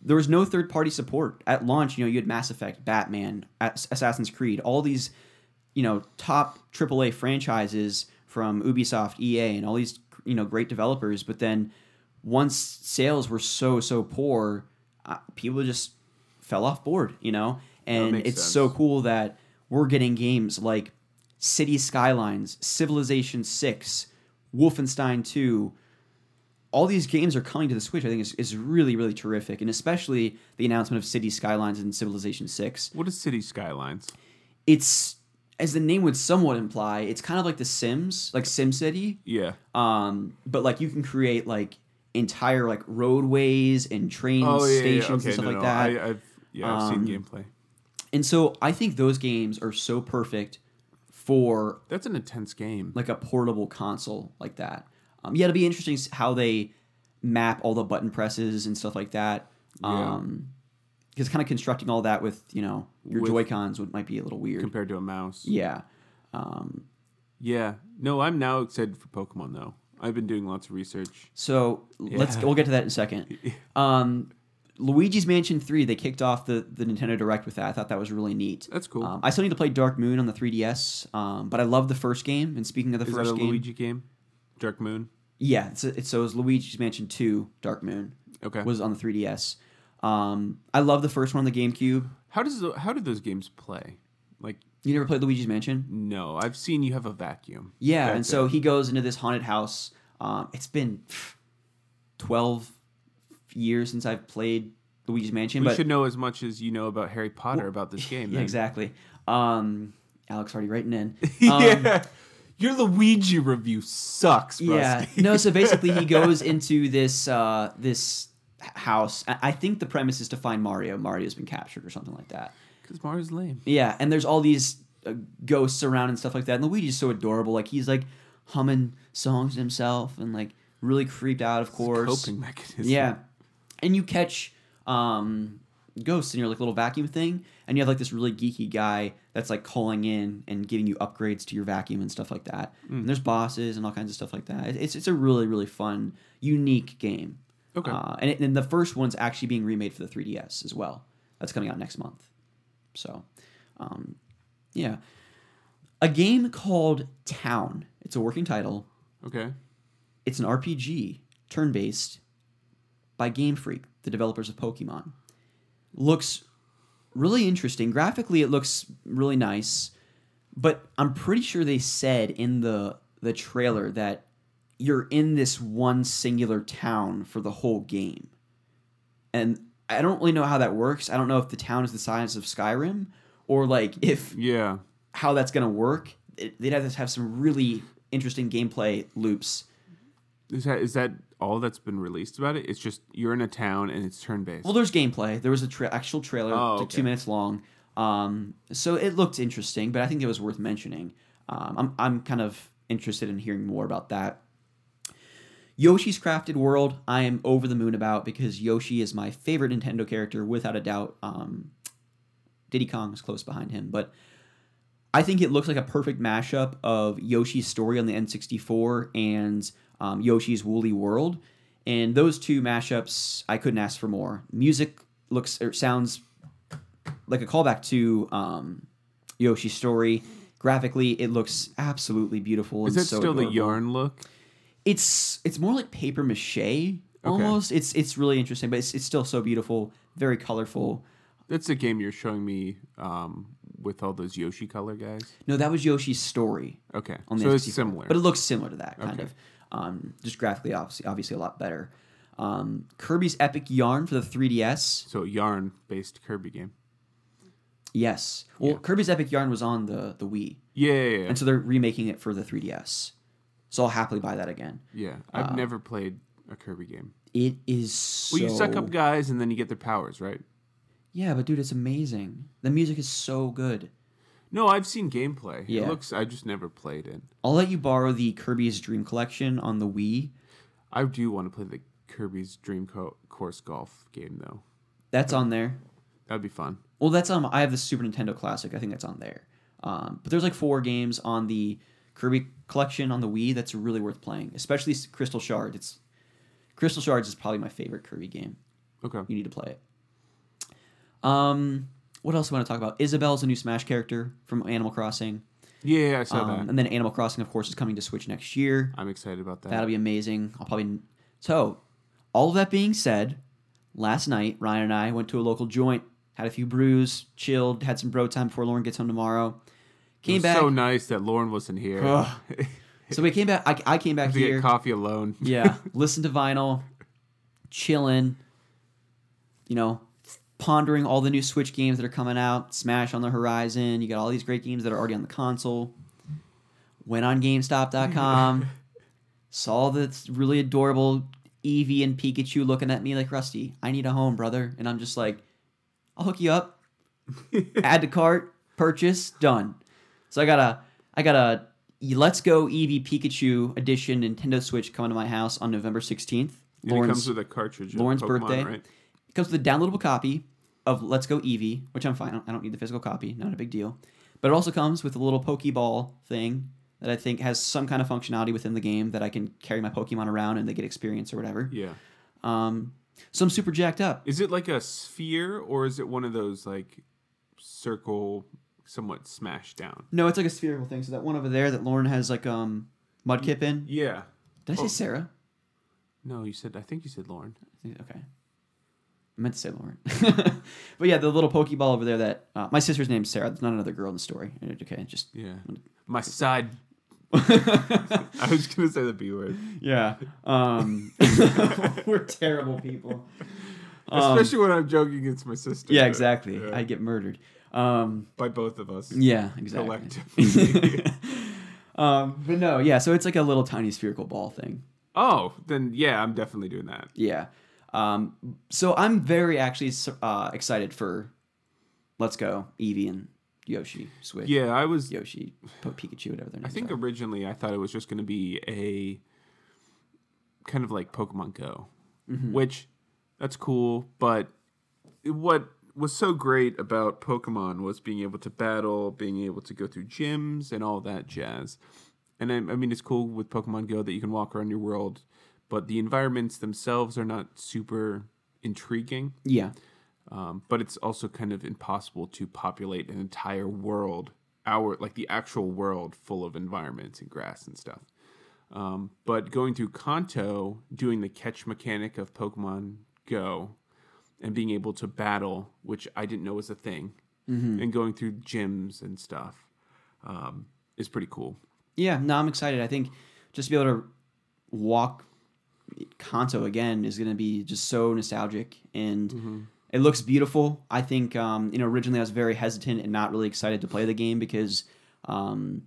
there was no third party support at launch. You know, you had Mass Effect, Batman, Assassin's Creed, all these you know top AAA franchises from Ubisoft, EA, and all these you know great developers. But then once sales were so so poor, uh, people just fell off board. You know, and it's sense. so cool that we're getting games like City Skylines, Civilization Six, Wolfenstein Two all these games are coming to the Switch. I think is, is really really terrific, and especially the announcement of City Skylines and Civilization Six. What is City Skylines? It's as the name would somewhat imply, it's kind of like The Sims, like SimCity, Yeah. um, but like you can create like entire like roadways and train Oh yeah, yeah, stations okay, and stuff no, like no, that. I, I've yeah, I've Um, seen gameplay. and so I think those games are so perfect for That's an intense game. like a portable console like that. Um, yeah, it'll be interesting how they map all the button presses and stuff like that. Yeah. Um, because kind of constructing all that with you know your With- Joy Cons would might be a little weird. compared to a mouse. yeah. Um, Yeah. No, I'm now excited for Pokemon though. I've been doing lots of research. so let's we'll get to that in a second. Um, Luigi's Mansion Three they kicked off the the Nintendo Direct with that. I thought that was really neat. That's cool. Um, I still need to play Dark Moon on the 3DS, um, but I love the first game. And speaking of the Is first a game, Luigi game? Dark Moon. yeah, it's, it's so it was Luigi's Mansion 2 Dark Moon Okay. was on the 3DS. Um, I love the first one on the GameCube. how does the, how do those games play? You never played Luigi's Mansion? no, I've seen you have a vacuum. Yeah, and so he goes into this haunted house. Um, it's been 12 years since I've played Luigi's Mansion, we but should know as much as you know about Harry Potter about this game. yeah, exactly. Um, Alex already writing in. Um, yeah. Your Luigi review sucks, Yeah. No, so basically he goes into this uh this house. I I think the premise is to find Mario. Mario's been captured or something like that. Because Mario's lame. Yeah, and there's all these uh, ghosts around and stuff like that. And Luigi's so adorable. Like he's like humming songs to himself and like really creeped out, of course. Coping mechanism. Yeah. And you catch um ghosts in your like little vacuum thing and you have like this really geeky guy that's like calling in and giving you upgrades to your vacuum and stuff like that. Mm. And there's bosses and all kinds of stuff like that. It's it's a really really fun, unique game. Okay. Uh, and, it, and the first one's actually being remade for the 3DS as well. That's coming out next month. So, um, yeah. A game called Town. It's a working title. Okay. It's an RPG, turn based, by Game Freak, the developers of Pokemon. Looks really interesting. Graphically, it looks really nice, but I'm pretty sure they said in the the trailer that you're in this one singular town for the whole game. And I don't really know how that works. I don't know if the town is the size of Skyrim or like if Yeah. how that's going to work. It, they'd have to have some really interesting gameplay loops Is that is that all that's been released about it? It's just you're in a town and it's turn based. Well, there's gameplay. There was a tra- actual trailer, Oh, okay. two minutes long. Um, so it looked interesting, but I think it was worth mentioning. Um, I'm I'm kind of interested in hearing more about that. Yoshi's Crafted World, I am over the moon about because Yoshi is my favorite Nintendo character without a doubt. Um, Diddy Kong is close behind him, but I think it looks like a perfect mashup of Yoshi's story on the N64 and um, Yoshi's Woolly World. And those two mashups, I couldn't ask for more. Music looks or sounds like a callback to um, Yoshi's story. Graphically, it looks absolutely beautiful. is and that so still the yarn look? It's it's more like paper mache almost. It's it's really interesting, but it's, it's still so beautiful, very colorful. That's the game you're showing me um, with all those Yoshi color guys. No, that was Yoshi's story. Okay, on the so it's N64. similar. but it looks similar to that kind Okay. of. Um, just graphically, obviously, obviously a lot better. Um, Kirby's Epic Yarn for the 3DS. so yarn based Kirby game. Yes. Well, Kirby's Epic Yarn was on the the Wii, Yeah, yeah, yeah. and so they're remaking it for the 3DS. So I'll happily buy that again. yeah. I've uh, never played a Kirby game. It is so. Well, you suck up guys and then you get their powers, right? Yeah, but dude, it's amazing. The music is so good. No, I've seen gameplay. Yeah. It looks. I just never played it. I'll let you borrow the Kirby's Dream Collection on the Wii. I do want to play the Kirby's Dream Co- Course Golf game though. That's on there. That'd be fun. Well, that's um. I have the Super Nintendo Classic. I think that's on there. Um, but there's like four games on the Kirby collection on the Wii that's really worth playing, especially Crystal Shards. It's Crystal Shards is probably my favorite Kirby game. Okay. You need to play it. Um, what else do I want to talk about? Isabelle's a new Smash character from Animal Crossing. Yeah, yeah I saw Um, that. and then Animal Crossing, of course, is coming to Switch next year. I'm excited about that. That'll be amazing. I'll probably. So, all of that being said, last night Ryan and I went to a local joint, had a few brews, chilled, had some bro time before Lauren gets home tomorrow. Came back. so nice that Lauren wasn't here. So we came back. I, I came back to get here. coffee alone. yeah, listen to vinyl, chilling. You know, pondering all the new Switch games that are coming out. Smash on the horizon. You got all these great games that are already on the console. Went on GameStop.com. saw this really adorable Eevee and Pikachu looking at me like Rusty, I need a home, brother, and I'm just like, I'll hook you up. Add to cart, purchase, done. So I got a I got a Let's Go Eevee Pikachu edition Nintendo Switch coming to my house on November 16th. And it comes with a cartridge. Lauren's Pokemon, birthday. right? It comes with a downloadable copy of Let's Go Eevee, which I'm fine. I don't- I don't need the physical copy. Not a big deal. But it also comes with a little Pokeball thing that I think has some kind of functionality within the game that I can carry my Pokemon around and they get experience or whatever. Yeah. Um, so I'm super jacked up. Is it like a sphere or is it one of those like circle, somewhat smashed down? No, it's like a spherical thing. So that one over there that Lauren has like um Mudkip in. Yeah. Did I say Oh. Sarah? No, you said. I think you said Lauren. Okay. I meant to say Lauren. but yeah, the little Pokeball over there that uh, my sister's name's Sarah. There's not another girl in the story. Okay, just Yeah. My side. I was gonna say the B word, Yeah. Um, we're terrible people. Um, especially when I'm joking against my sister. yeah, exactly. I'd get murdered. Um, by both of us. yeah, exactly. Collectively. um, but no, yeah. So it's like a little tiny spherical ball thing. oh, then yeah, I'm definitely doing that. Yeah. Um, so I'm very actually uh, excited for Let's Go Eevee and Yoshi Switch. Yeah, I was. Yoshi, Pikachu, whatever their I think are. originally I thought it was just going to be a kind of like Pokemon Go, Mm-hmm. which that's cool. But what was so great about Pokemon was being able to battle, being able to go through gyms, and all that jazz. And I, I mean, it's cool with Pokemon Go that you can walk around your world, but the environments themselves are not super intriguing. Yeah. Um, but it's also kind of impossible to populate an entire world, our like the actual world, full of environments and grass and stuff. Um, but going through Kanto, doing the catch mechanic of Pokemon Go, and being able to battle, which I didn't know was a thing, and going through gyms and stuff, um, is pretty cool. Yeah, no, I'm excited. I think just to be able to walk Kanto again is going to be just so nostalgic and it looks beautiful. I think, um, you know, originally I was very hesitant and not really excited to play the game because um,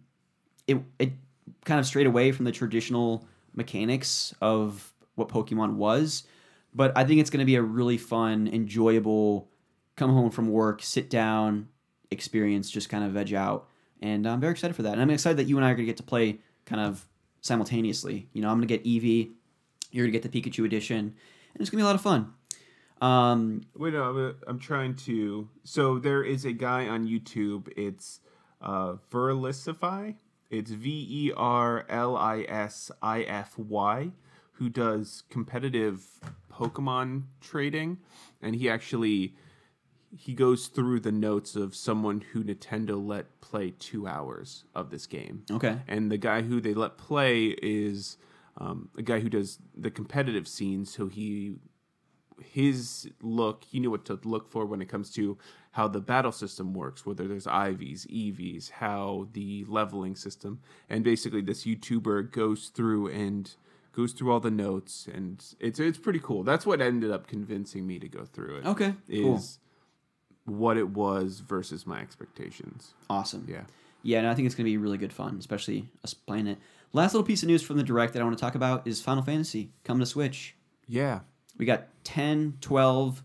it, it kind of strayed away from the traditional mechanics of what Pokemon was. But I think it's going to be a really fun, enjoyable, come home from work, sit down experience, just kind of veg out. And I'm very excited for that. And I'm excited that you and I are going to get to play kind of simultaneously. You know, I'm going to get Eevee, you're going to get the Pikachu edition, and it's going to be a lot of fun. Um, Wait, no, I'm, I'm trying to. So there is a guy on YouTube. It's uh, Verlisify. It's V E R L I S I F Y, who does competitive Pokemon trading, and he actually he goes through the notes of someone who Nintendo let play two hours of this game. okay. And the guy who they let play is um, a guy who does the competitive scene. So he, his look, he knew what to look for when it comes to how the battle system works, whether there's IVs, EVs, how the leveling system, and basically this YouTuber goes through and goes through all the notes, and it's it's pretty cool. That's what ended up convincing me to go through it. Okay, is cool. what it was versus my expectations. Awesome. Yeah. Yeah, and I think it's going to be really good fun, especially us playing it. Last little piece of news from the direct that I want to talk about is Final Fantasy coming to Switch. Yeah. We got 10, 12,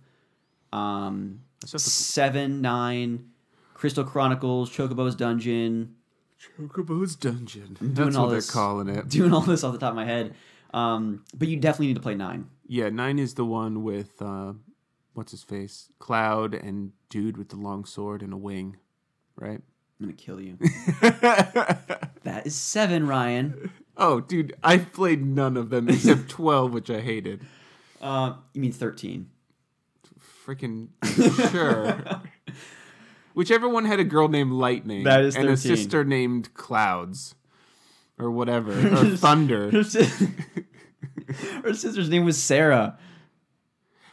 um, That's just 7, 9, Crystal Chronicles, Chocobo's Dungeon, Chocobo's Dungeon. doing That's all what this- they're calling it. doing all this off the top of my head. Um, but you definitely need to play 9. Yeah, nine is the one with uh, what's his face, Cloud, and dude with the long sword and a wing, right? I'm going to kill you. that is 7, Ryan. oh, dude, I played none of them except twelve, which I hated. Uh, you mean 13. Freaking sure. Whichever one had a girl named Lightning That is and a sister named Clouds, or whatever, or Thunder. Her, sister's name was Serah.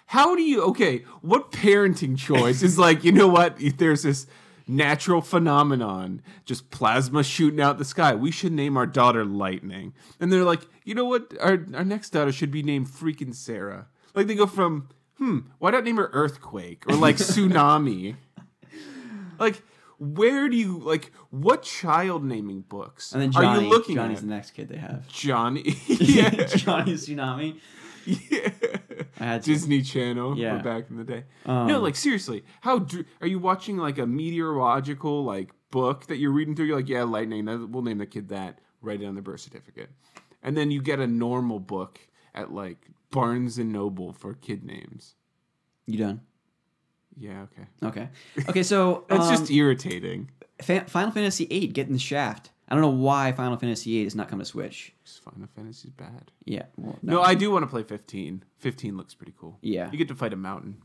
How do you okay? What parenting choice is like? You know what? If there's this natural phenomenon, just plasma shooting out the sky. We should name our daughter Lightning. And they're like, you know what? Our our next daughter should be named freaking Serah. Like they go from, hmm, why not name her Earthquake or like Tsunami? like, where do you like what child naming books And then Johnny, are you looking Johnny's at? the next kid they have. Johnny. yeah. Johnny's Tsunami. yeah. I had to. Disney Channel Yeah. back in the day. Um, no, like seriously, how dr- are you watching like a meteorological like book that you're reading through? You're like, yeah, lightning. We'll name the kid that. Write it on the birth certificate, and then you get a normal book at like Barnes and Noble for kid names. You done? Yeah, okay. Okay. Okay. So it's um, just irritating. Fa- Final Fantasy VIII getting the shaft. I don't know why Final Fantasy VIII has not come to Switch. Final Fantasy's bad. Yeah. Well, No, I do want to play 15. 15 looks pretty cool. Yeah. You get to fight a mountain.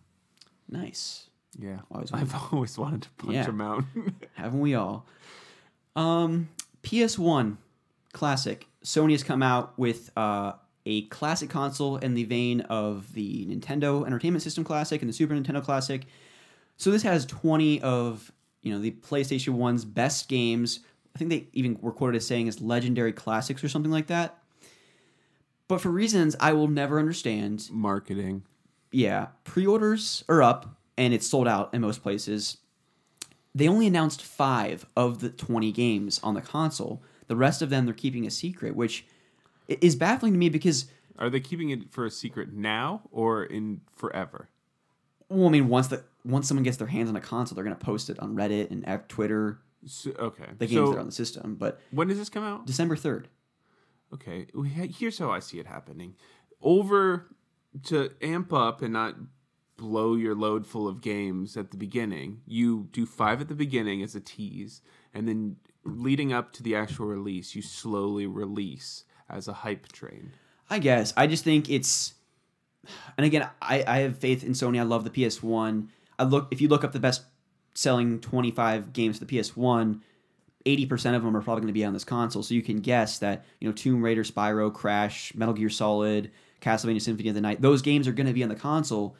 Nice. Yeah. Always I've always wanted to punch Yeah. a mountain. Haven't we all? Um, PS1 classic. Sony has come out with uh, a classic console in the vein of the Nintendo Entertainment System Classic and the Super Nintendo Classic. So this has 20 of you know the PlayStation 1's best games. I think they even were quoted as saying as legendary classics or something like that. But for reasons I will never understand, Marketing. yeah, pre-orders are up and it's sold out in most places. They only announced five of the 20 games on the console. The rest of them they're keeping a secret, which is baffling to me because, Are they keeping it for a secret now or in forever? well, I mean, once the once someone gets their hands on a console, they're going to post it on Reddit and F- Twitter, So, okay. the games so that are on the system. But when does this come out? December 3rd. Okay. Here's how I see it happening. Over to amp up and not blow your load full of games at the beginning, you do five at the beginning as a tease, and then leading up to the actual release, you slowly release as a hype train. I guess. I just think it's, and again, I, I have faith in Sony. I love the PS1. I look if you look up the best selling 25 games for the PS1, 80% of them are probably going to be on this console. So you can guess that you know Tomb Raider, Spyro, Crash, Metal Gear Solid, Castlevania Symphony of the Night. Those games are going to be on the console.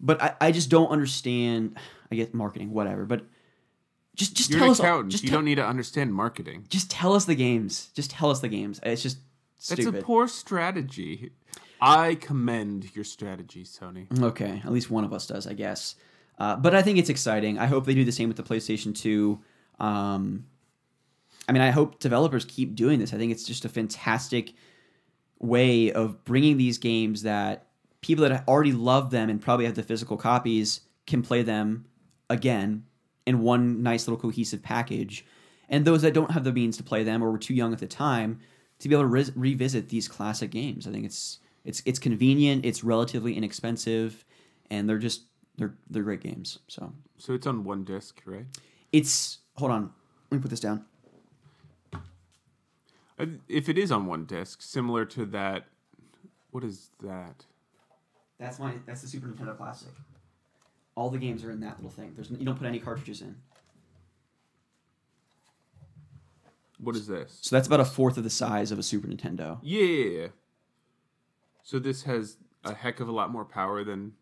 But I, I just don't understand. I get marketing, whatever. But just just You're tell us. Just you tell, don't need to understand marketing. just tell us the games. Just tell us the games. It's just Stupid. a poor strategy. I commend your strategy, Sony. Okay, at least one of us does, I guess. Uh, but I think it's exciting. I hope they do the same with the PlayStation 2. Um, I mean, I hope developers keep doing this. I think it's just a fantastic way of bringing these games that people that already love them and probably have the physical copies can play them again in one nice little cohesive package. And those that don't have the means to play them or were too young at the time to be able to re- revisit these classic games. I think it's it's it's convenient, it's relatively inexpensive, and they're just they're they're great games. So So it's on one disc, right? it's hold on, let me put this down. Uh, If it is on one disc, similar to that, what is that? That's my that's the Super Nintendo Classic. All the games are in that little thing. There's you don't put any cartridges in. What is this? So that's about a fourth of the size of a Super Nintendo. Yeah. So this has a heck of a lot more power than.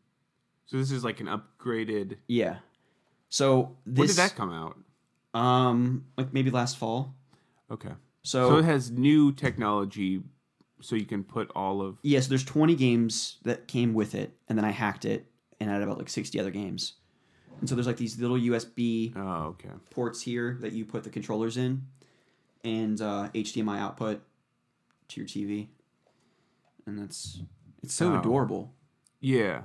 So this is like an upgraded. Yeah. So this When did that come out? um like maybe last fall. Okay. So, So it has new technology, so you can put all of. yeah, so there's 20 games that came with it, and then I hacked it and added about like 60 other games. And so there's like these little USB Oh, okay. ports here that you put the controllers in, and uh, HDMI output to your TV, and that's it's so Oh. adorable. Yeah.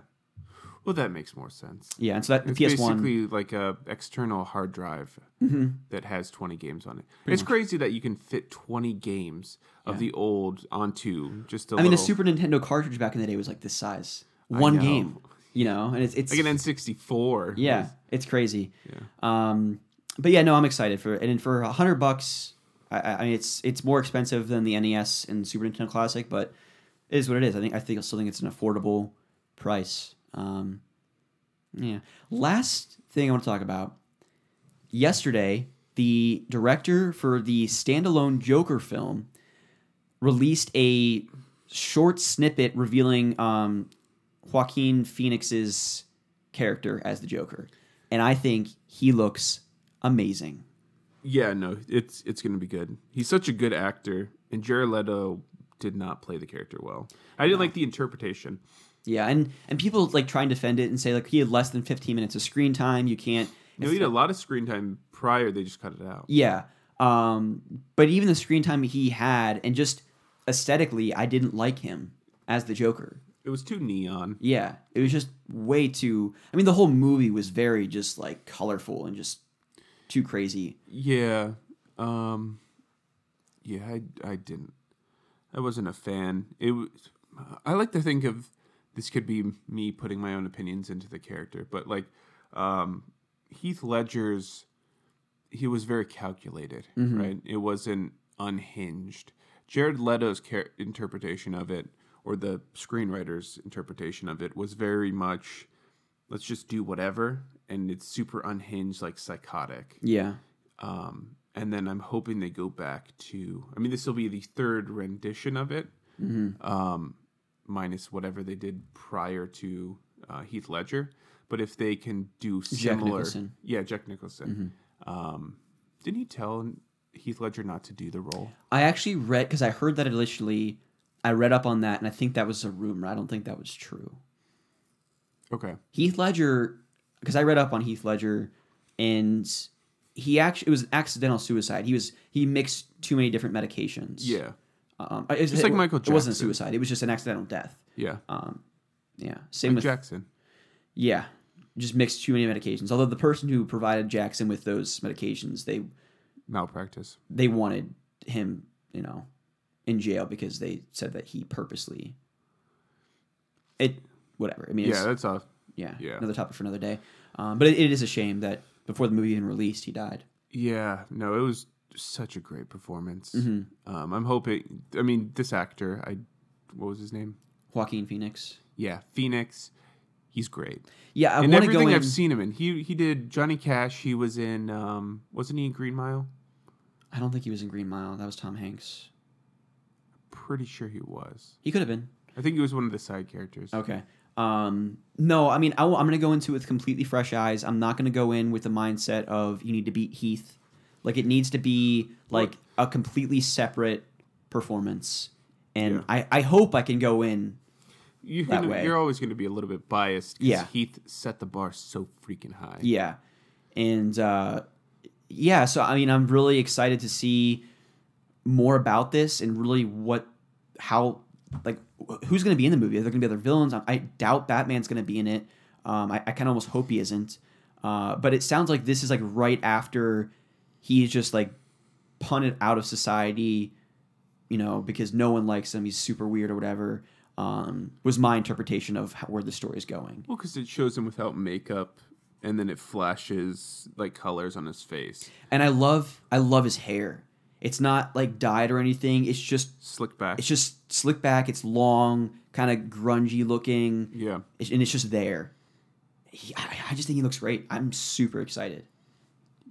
Well, that makes more sense. Yeah, and so that It's PS One. basically like a external hard drive Mm-hmm. that has 20 games on it. it's crazy that you can fit 20 games of the old onto just a I mean, a Super Nintendo cartridge back in the day was like this size, one game. You know, and it's it's like an N64. yeah, it's crazy. Yeah. Um, but yeah, no, I'm excited for it. And for a hundred bucks, I, I mean, it's it's more expensive than the NES and Super Nintendo Classic, but it is what it is. I think I think still think it's an affordable price. Um, yeah. Last thing I want to talk about. Yesterday, the director for the standalone Joker film released a short snippet revealing um, Joaquin Phoenix's character as the Joker, and I think he looks amazing. Yeah, no, it's it's gonna be good. He's such a good actor, and Jared Leto did not play the character well. I didn't like the interpretation. Yeah, and and people like try and defend it and say like he had less than 15 minutes of screen time. You can't. You know, he had a lot of screen time prior. They just cut it out. Yeah, um, but even the screen time he had, and just aesthetically, I didn't like him as the Joker. It was too neon. Yeah, it was just way too. I mean, the whole movie was very just like colorful and just too crazy. Yeah. Um yeah, I I didn't. I wasn't a fan. It was I like to think of this could be me putting my own opinions into the character, but like um Heath Ledger's he was very calculated, right? It wasn't unhinged. Jared Leto's char- interpretation of it or the screenwriter's interpretation of it was very much let's just do whatever and it's super unhinged like psychotic Yeah, um, and then I'm hoping they go back to. I mean, this will be the third rendition of it, um, minus whatever they did prior to uh, Heath Ledger. But if they can do similar, Nicholson. yeah, Jack Nicholson. Um, didn't he tell Heath Ledger not to do the role? I actually read because I heard that initially. I read up on that, and I think that was a rumor. I don't think that was true. Okay, Heath Ledger, because I read up on Heath Ledger, and he actually it was an accidental suicide. He was he mixed too many different medications. yeah, um, it's Just like Michael It wasn't a suicide. It was just an accidental death. yeah. Yeah, same Mike with Jackson. yeah, just mixed too many medications. Although the person who provided Jackson with those medications, they Malpractice. they wanted him, you know, in jail because they said that he purposely. It whatever. I mean, it's, Yeah, that's off. Yeah, yeah. another topic for another day. Um, but it, it is a shame that before the movie even released, he died. Yeah, no, it was such a great performance. Mm-hmm. Um, I'm hoping. I mean, this actor. I what was his name? Joaquin Phoenix. Yeah, Phoenix. He's great. Yeah, I and want to go everything in. I've seen him in. He he did Johnny Cash. He was in. Um, wasn't he in Green Mile? I don't think he was in Green Mile. That was Tom Hanks. Pretty sure he was. He could have been. I think he was one of the side characters. Okay. Um, no, I mean, I, am going to go into it with completely fresh eyes. I'm not going to go in with the mindset of you need to beat Heath. Like, it needs to be like a completely separate performance. And Yeah. I, I hope I can go in. You, That way. You're always going to be a little bit biased. 'cause Yeah. Heath set the bar so freaking high. Yeah. And uh, yeah, so I mean, I'm really excited to see more about this and really what, how, like, who's going to be in the movie? Are there going to be other villains? I, doubt Batman's going to be in it. Um, I, I kind of almost hope he isn't. Uh, but it sounds like this is like right after he's just like punted out of society, you know, because no one likes him. He's super weird or whatever. Um, was my interpretation of how, where the story is going. Well, because it shows him without makeup, and then it flashes like colors on his face, and I love I love his hair. It's not like dyed or anything. It's just slick back. it's just slick back. It's long, kind of grungy looking, yeah. It's- and it's just there. He, I, I just think he looks great. I'm super excited.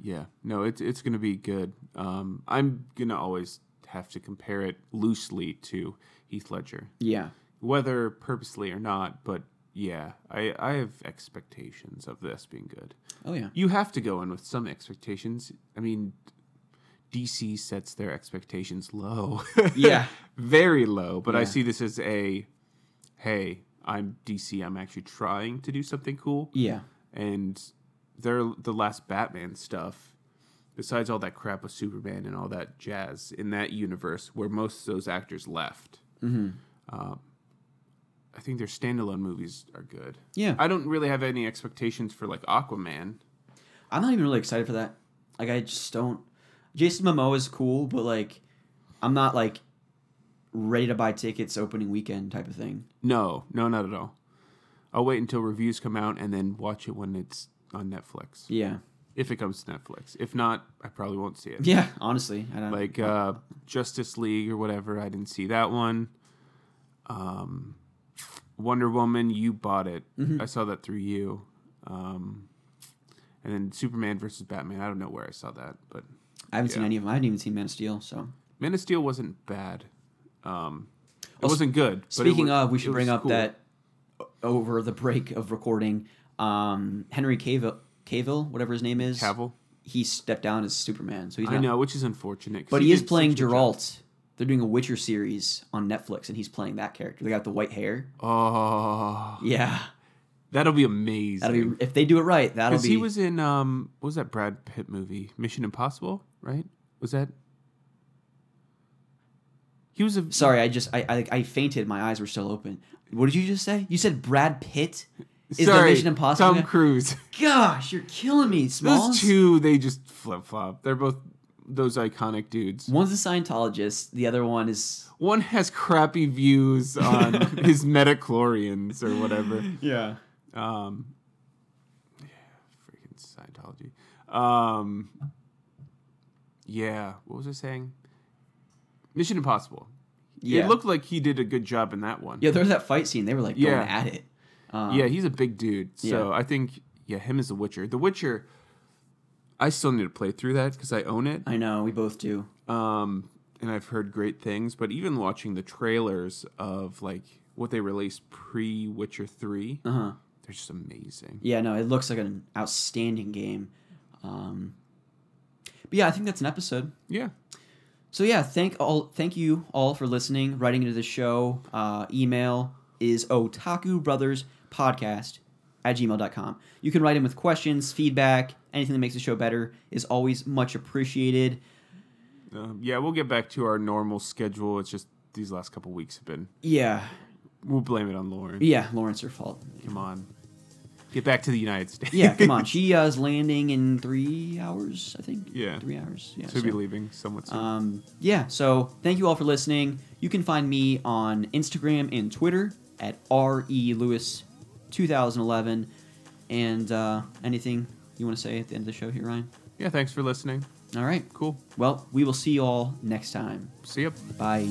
Yeah, no, it's it's gonna be good. Um, I'm gonna always have to compare it loosely to Heath Ledger, Yeah, whether purposely or not. But yeah, I I have expectations of this being good. oh yeah, You have to go in with some expectations. I mean, DC sets their expectations low. Yeah. very low. But I see this as a, hey, I'm DC. I'm actually trying to do something cool yeah, and they're the last Batman stuff. Besides all that crap with Superman and all that jazz in that universe, where most of those actors left, Mm-hmm. um, I think their standalone movies are good. Yeah. I don't really have any expectations for like Aquaman. I'm not even really excited for that. Like I just don't. Jason Momoa is cool, but like I'm not like ready to buy tickets opening weekend type of thing. No, no, not at all. I'll wait until reviews come out and then watch it when it's on Netflix. Yeah, If it comes to Netflix. If not, I probably won't see it. yeah. Honestly, I don't like uh, Justice League or whatever. I didn't see that one. Um, Wonder Woman, you bought it. Mm-hmm. I saw that through you. Um, and then Superman versus Batman. I don't know where I saw that, but I haven't seen any of them. I haven't even seen Man of Steel. So Man of Steel wasn't bad. Um, it Oh, wasn't good. Speaking wa- of, we should bring up cool. that over the break of recording, um, Henry Cavill, Cavill, whatever his name is, Cavill. he stepped down as Superman. So he's I not, know, which is unfortunate. but he, is playing. Geralt. They're doing a Witcher series on Netflix, and he's playing that character. They got the white hair. Oh, Yeah, that'll be amazing. that'll be if they do it right. That'll Because be. he was in um, what was that Brad Pitt movie? Mission Impossible, right? Was that? He was a Sorry, I just I, I I fainted. My eyes were still open. What did you just say? You said Brad Pitt is sorry, the Mission Impossible. Tom? Cruise. Gosh, you're killing me, Smalls. Those two, they just flip flop. They're both those iconic dudes. One's a Scientologist. The other one is One has crappy views on his metachlorians or whatever. yeah. Um, yeah, freaking Scientology. Um, yeah, what was I saying? Mission Impossible. Yeah. It looked like he did a good job in that one. Yeah, there was that fight scene. They were like going Yeah. at it. Um, yeah, he's a big dude. So yeah. I think, yeah, him as The Witcher. The Witcher, I still need to play through that because I own it. I know. We both do. Um, and I've heard great things. But even watching the trailers of like what they released pre Witcher 3, Uh huh. They're just amazing. Yeah, no, it looks like an outstanding game. Um, but yeah, I think that's an episode. Yeah. So yeah, thank all, thank you all for listening, writing into the show. Uh, email is otaku brothers podcast at gmail.com. You can write in with questions, feedback, anything that makes the show better is always much appreciated. Um, yeah, we'll get back to our normal schedule. It's just these last couple weeks have been. Yeah, We'll blame it on Lauren. yeah, Lauren's, her fault. Come on, get back to the United States. Yeah, come on. She uh, is landing in three hours, I think. Yeah. three hours. Yeah, She'll be leaving somewhat soon. Um, yeah, so thank you all for listening. You can find me on Instagram and Twitter at RELewis2011. And uh, anything you want to say at the end of the show here, Ryan? yeah, thanks for listening. All right. Cool. Well, we will see you all next time. See ya. Bye.